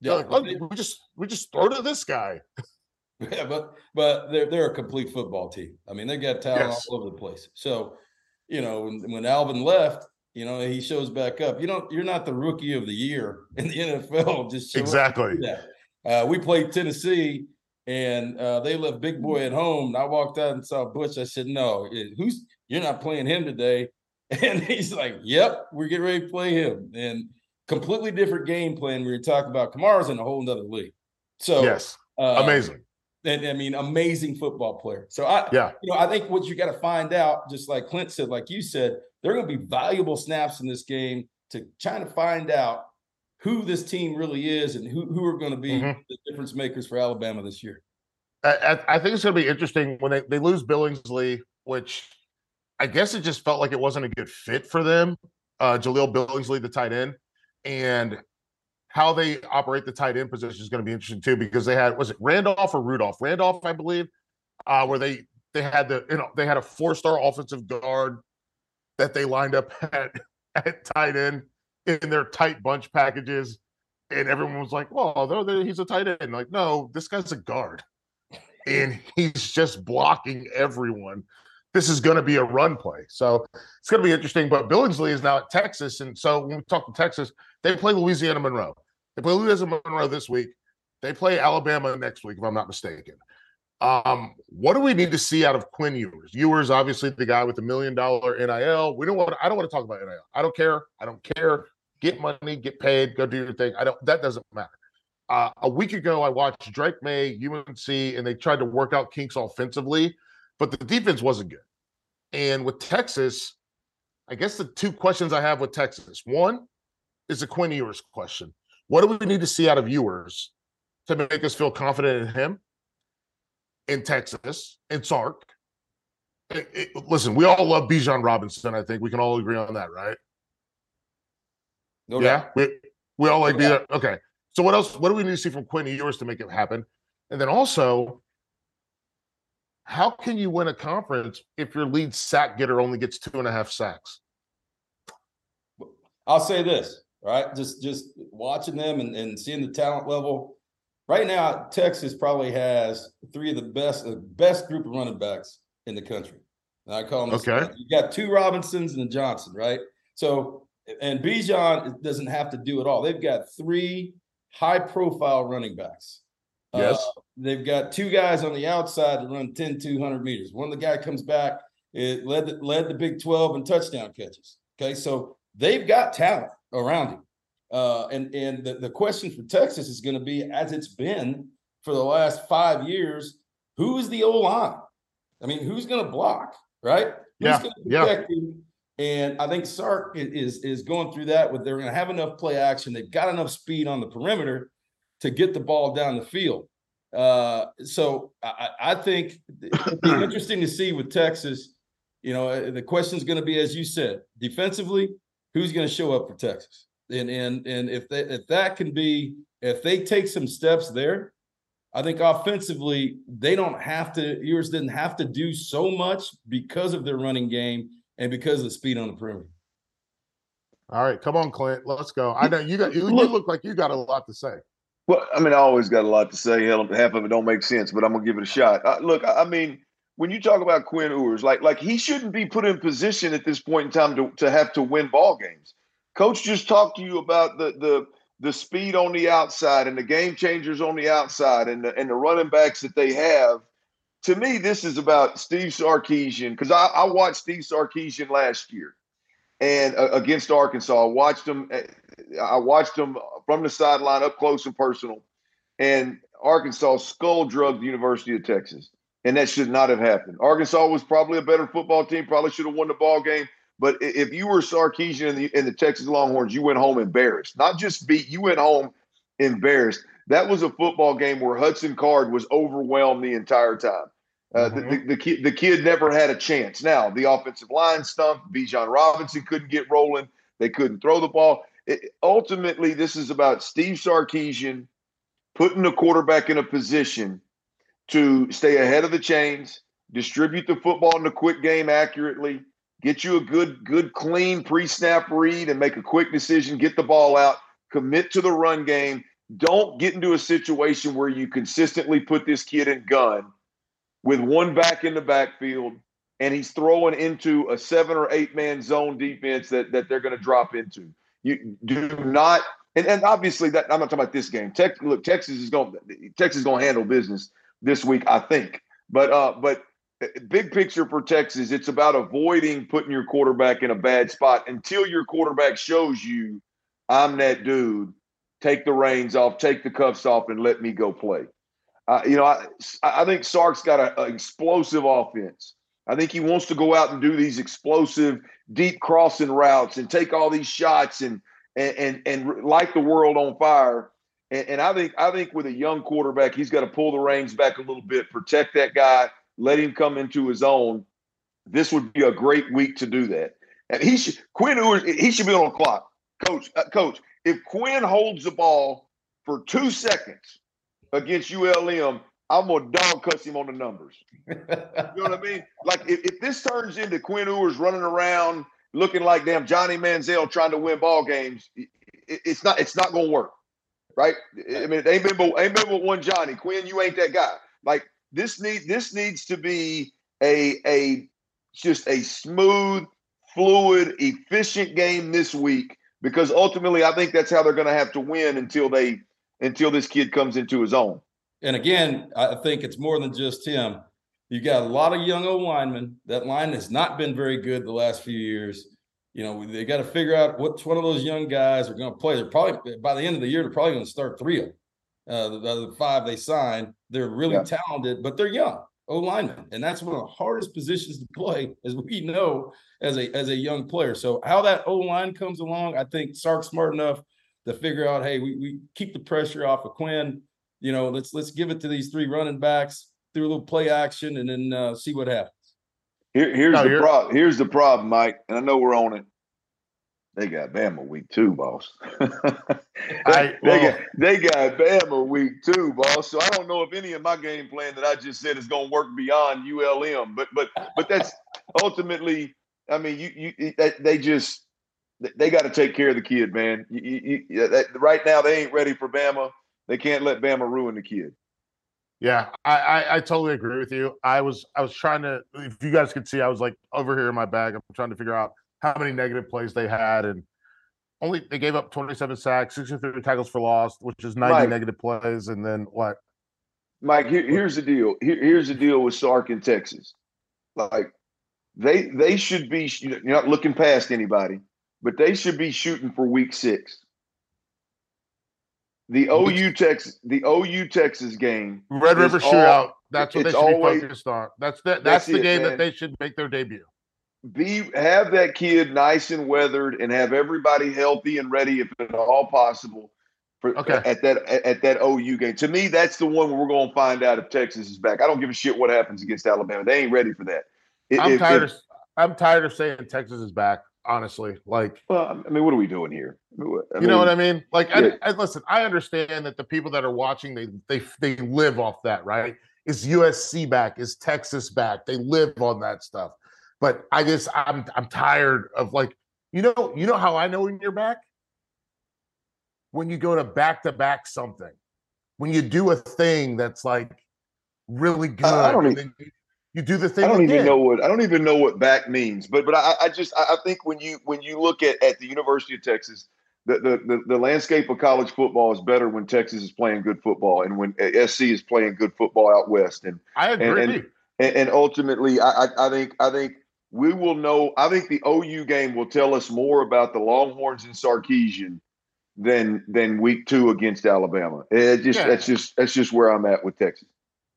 Yeah, like, oh, we just we just throw to this guy. Yeah, but but they're they're a complete football team. I mean, they got talent yes. all over the place. So, you know, when, when Alvin left, you know, he shows back up. You know, you're not the rookie of the year in the NFL. Just exactly. Uh, we played Tennessee, and uh, they left Big Boy at home. And I walked out and saw Butch. I said, "No, who's you're not playing him today." And he's like, "Yep, we're getting ready to play him." And completely different game plan. We were talking about Kamara's in a whole nother league. So yes, uh, amazing. And I mean, amazing football player. So I, yeah, you know, I think what you got to find out, just like Clint said, like you said, there are going to be valuable snaps in this game to trying to find out who this team really is and who, who are going to be mm-hmm. the difference makers for Alabama this year. I, I think it's going to be interesting when they, they lose Billingsley, which I guess it just felt like it wasn't a good fit for them. Uh, Jahleel Billingsley, the tight end, and how they operate the tight end position is going to be interesting too because they had was it Randolph or Rudolph? Randolph, I believe, uh, where they they had the you know they had a four star offensive guard that they lined up at at tight end in their tight bunch packages, and everyone was like, "Well, he's a tight end." Like, no, this guy's a guard, and he's just blocking everyone. This is going to be a run play, so it's going to be interesting. But Billingsley is now at Texas, and so when we talk to Texas, they play Louisiana Monroe. They play Louisiana Monroe this week. They play Alabama next week, if I'm not mistaken. Um, what do we need to see out of Quinn Ewers? Ewers, obviously, the guy with the million dollar NIL. We don't want. I don't want to talk about NIL. I don't care. I don't care. Get money, get paid, go do your thing. I don't. That doesn't matter. Uh, a week ago, I watched Drake Maye, UNC, and they tried to work out kinks offensively, but the defense wasn't good. And with Texas, I guess the two questions I have with Texas: one is a Quinn Ewers question. What do we need to see out of Ewers to make us feel confident in him? in Texas, in Sark. It, it, listen, we all love Bijan Robinson. I think we can all agree on that, right? No yeah, we, we all like no Bijan. Okay. So what else? What do we need to see from Quinn Ewers to make it happen? And then also, how can you win a conference if your lead sack getter only gets two and a half sacks? I'll say this, right? Just just watching them and, and seeing the talent level Right now, Texas probably has three of the best, the best group of running backs in the country. And I call them. Okay. You got two Robinsons and a Johnson, right? So, and Bijan doesn't have to do it all. They've got three high-profile running backs. Yes. Uh, they've got two guys on the outside to run 10, 200 meters. One of the guy comes back, it led the, led the Big 12 in touchdown catches. Okay, so they've got talent around him. Uh, and and the, the question for Texas is going to be, as it's been for the last five years, who is the O line? I mean, who's going to block, right? Yeah, who's yeah. Him? And I think Sark is is going through that. With they're going to have enough play action. They've got enough speed on the perimeter to get the ball down the field. Uh, so I, I think it'd be interesting to see with Texas. You know, the question is going to be, as you said, defensively, who's going to show up for Texas? and and and if that if that can be if they take some steps there, I think offensively they don't have to. Ewers didn't have to do so much because of their running game and because of the speed on the perimeter. All right, come on, Clint. Let's go. I know you got you, you look like you got a lot to say. Well, I mean, I always got a lot to say. Hell, half of it don't make sense, but I'm gonna give it a shot. Uh, look, I mean, when you talk about Quinn Ewers, like like he shouldn't be put in position at this point in time to, to have to win ball games. Coach just talked to you about the the the speed on the outside and the game changers on the outside and the and the running backs that they have. To me, this is about Steve Sarkisian because I, I, watched Steve Sarkisian last year and uh, against Arkansas. I watched him. Eh, I watched him from the sideline up close and personal. And Arkansas skull drugged the University of Texas, and that should not have happened. Arkansas was probably a better football team. Probably should have won the ball game. But if you were Sarkisian in the, in the Texas Longhorns, you went home embarrassed. Not just beat, you went home embarrassed. That was a football game where Hudson Card was overwhelmed the entire time. Uh, mm-hmm. the, the, the, kid, the kid never had a chance. Now, the offensive line stumped. Bijan Robinson couldn't get rolling. They couldn't throw the ball. It, ultimately, this is about Steve Sarkisian putting the quarterback in a position to stay ahead of the chains, distribute the football in the quick game accurately, get you a good, good, clean pre-snap read and make a quick decision, get the ball out, commit to the run game. Don't get into a situation where you consistently put this kid in gun with one back in the backfield and he's throwing into a seven or eight man zone defense that, that they're going to drop into. You do not, and, and obviously that I'm not talking about this game. Tech, look, Texas is going Texas is going to handle business this week, I think. But uh, but uh, big picture for Texas, it's about avoiding putting your quarterback in a bad spot until your quarterback shows you, I'm that dude. Take the reins off, take the cuffs off, and let me go play. Uh, you know, I I think Sark's got an explosive offense. I think he wants to go out and do these explosive, deep crossing routes and take all these shots and and and, and light the world on fire. And, and I think I think with a young quarterback, he's got to pull the reins back a little bit, protect that guy, let him come into his own. This would be a great week to do that. And he should Quinn Ewers, he should be on the clock, coach. Uh, coach, if Quinn holds the ball for two seconds against ULM, I'm gonna dog cuss him on the numbers. you know what I mean? Like if, if this turns into Quinn Ewers running around looking like damn Johnny Manziel trying to win ball games, it, it's not it's not gonna work, right? I mean, ain't been but ain't been but one Johnny Quinn. You ain't that guy. Like this need this needs to be a a just a smooth, fluid, efficient game this week because ultimately I think that's how they're going to have to win until they until this kid comes into his own. And again, I think it's more than just him. You got a lot of young O linemen. That line has not been very good the last few years. You know, they got to figure out which one of those young guys are going to play. They're probably by the end of the year, they're probably going to start three of them. Uh, the, the, five they signed, they're really yeah. talented, but they're young O linemen, and that's one of the hardest positions to play, as we know as a as a young player. So how that O line comes along, I think Sark's smart enough to figure out, hey, we, we keep the pressure off of Quinn you know, let's let's give it to these three running backs, through a little play action, and then uh, see what happens. Here, here's no, the problem. Here's the problem, Mike, and I know we're on it. They got Bama week two, boss. I, well, they got they got Bama week two, boss. So I don't know if any of my game plan that I just said is going to work beyond ULM, but but but that's ultimately. I mean, you you they just they got to take care of the kid, man. You, you, you, right now, they ain't ready for Bama. They can't let Bama ruin the kid. Yeah, I, I, I totally agree with you. I was I was trying to if you guys could see, I was like over here in my bag. I'm trying to figure out how many negative plays they had, and only they gave up 27 sacks, 63 tackles for loss, which is 90 Mike, negative plays, and then what? Mike, here, here's the deal. Here, here's the deal with Sark in Texas. Like they they should be you're not looking past anybody, but they should be shooting for week six. The OU Texas, the OU Texas game, Red River Shootout. That's what they should always, be focused on. That's the, that's, that's the it, game man. that they should make their debut. Be have that kid nice and weathered, and have everybody healthy and ready if at all possible. For, okay. At that at that OU game, to me, that's the one where we're going to find out if Texas is back. I don't give a shit what happens against Alabama. They ain't ready for that. I'm tired. If, of, I'm tired of saying Texas is back honestly. Like, well, I mean, what are we doing here? I you know what I mean? Like, yeah. I, I, listen. I understand that the people that are watching, they they they live off that, right? Is USC back? Is Texas back? They live on that stuff. But I guess I'm I'm tired of like, you know, you know how I know when you're back? When you go to back to back something, when you do a thing that's like really good. I don't even, you do the thing. I don't again. even know what I don't even know what back means. But but I, I just I think when you when you look at, at the University of Texas, the, the, the landscape of college football is better when Texas is playing good football and when eh, SC is playing good football out west. And I agree. And, and, and ultimately, I, I think I think we will know. I think the OU game will tell us more about the Longhorns and Sarkisian than than week two against Alabama. It just yeah. that's just that's just where I'm at with Texas.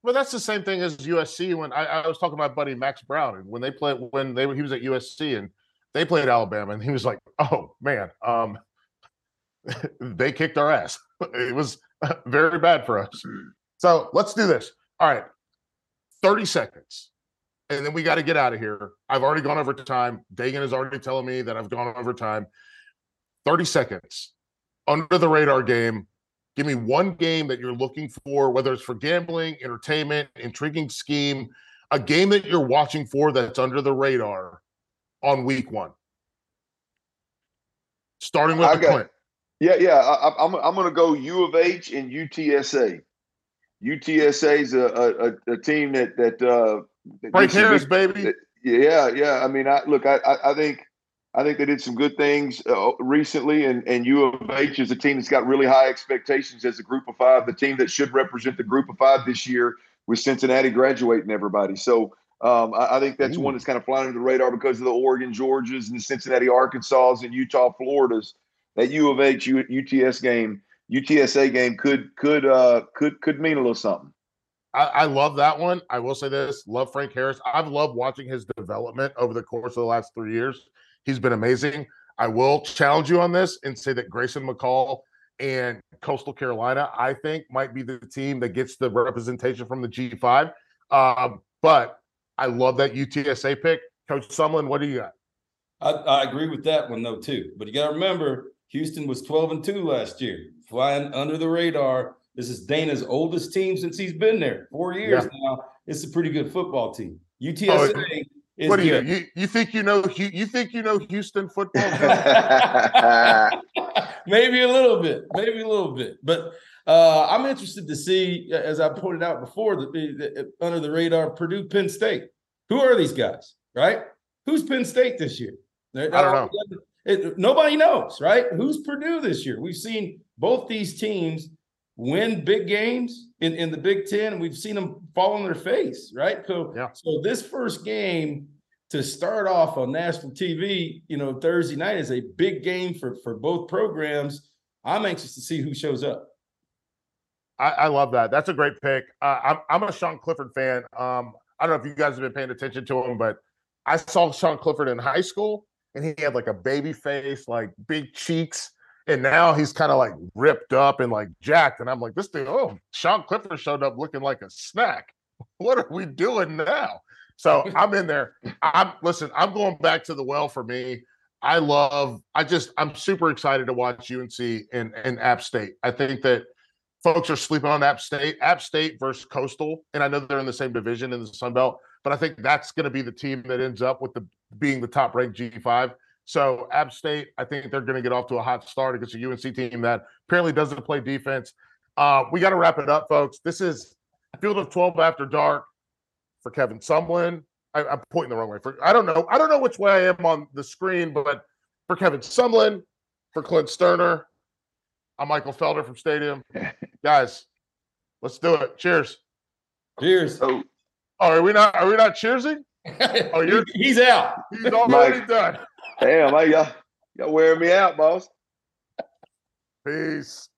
Well, that's the same thing as USC. When I, I was talking to my buddy Max Brown, and when they played, when they he was at USC and they played Alabama, and he was like, "Oh man, um, they kicked our ass. it was very bad for us." So let's do this. All right, thirty seconds, and then we got to get out of here. I've already gone over time. Dagan is already telling me that I've gone over time. Thirty seconds under the radar game Give me one game that you're looking for, whether it's for gambling, entertainment, intriguing scheme, a game that you're watching for that's under the radar on week one. Starting with got, Clint. Yeah, yeah. I, am I'm, I'm going to go U of H and UTSA. UTSA is a, a, a team that that uh, Frank Harris, baby. That, yeah, yeah. I mean, I look. I, I, I think I think they did some good things uh, recently, and, and U of H is a team that's got really high expectations as a group of five, the team that should represent the group of five this year with Cincinnati graduating everybody. So um, I, I, think that's Ooh. one that's kind of flying under the radar because of the Oregon, Georgias, and the Cincinnati, Arkansas, and Utah, Floridas. That U of H U, UTS game, UTSA game could could uh, could could mean a little something. I, I love that one. I will say this: love Frank Harris. I've loved watching his development over the course of the last three years. He's been amazing. I will challenge you on this and say that Grayson McCall and Coastal Carolina, I think, might be the team that gets the representation from the G5. Um, but I love that UTSA pick. Coach Sumlin, what do you got? I, I agree with that one, though, too. But you got to remember, Houston was 12 and 2 last year, flying under the radar. This is Dana's oldest team since he's been there. Four years yeah. now. It's a pretty good football team. UTSA oh, what do you, you you think you know you think you know Houston football? maybe a little bit, maybe a little bit, but uh, I'm interested to see, as I pointed out before, the, the, under the radar, Purdue, Penn State. Who are these guys? Right? Who's Penn State this year? I don't know. It, nobody knows, right? Who's Purdue this year? We've seen both these teams win big games in, in the Big Ten, and we've seen them fall on their face, right? So, yeah. so this first game to start off on national TV, you know, Thursday night is a big game for for both programs. I'm anxious to see who shows up. I, I love that. That's a great pick. Uh, I'm I'm a Sean Clifford fan. Um, I don't know if you guys have been paying attention to him, but I saw Sean Clifford in high school, and he had like a baby face, like big cheeks and now he's kind of like ripped up and like jacked. And I'm like, this thing, oh, Sean Clifford showed up looking like a snack. What are we doing now? So I'm in there. I'm listen, I'm going back to the well for me. I love, I just, I'm super excited to watch UNC and, and App State. I think that folks are sleeping on App State, App State versus Coastal. And I know they're in the same division in the Sun Belt, but I think that's going to be the team that ends up with the being the top ranked G5. So App State, I think they're going to get off to a hot start against a UNC team that apparently doesn't play defense. Uh, we got to wrap it up, folks. This is Field of 12 after dark for Kevin Sumlin. I, am pointing the wrong way. For I don't know. I don't know which way I am on the screen, but for Kevin Sumlin, for Clint Stoerner, I'm Michael Felder from Stadium. Guys, let's do it. Cheers. Cheers. Oh, are we not? Are we not cheersing? Oh, you're he's out. He's already Mike. done. Damn, I y'all, y'all wearing me out, boss. Peace.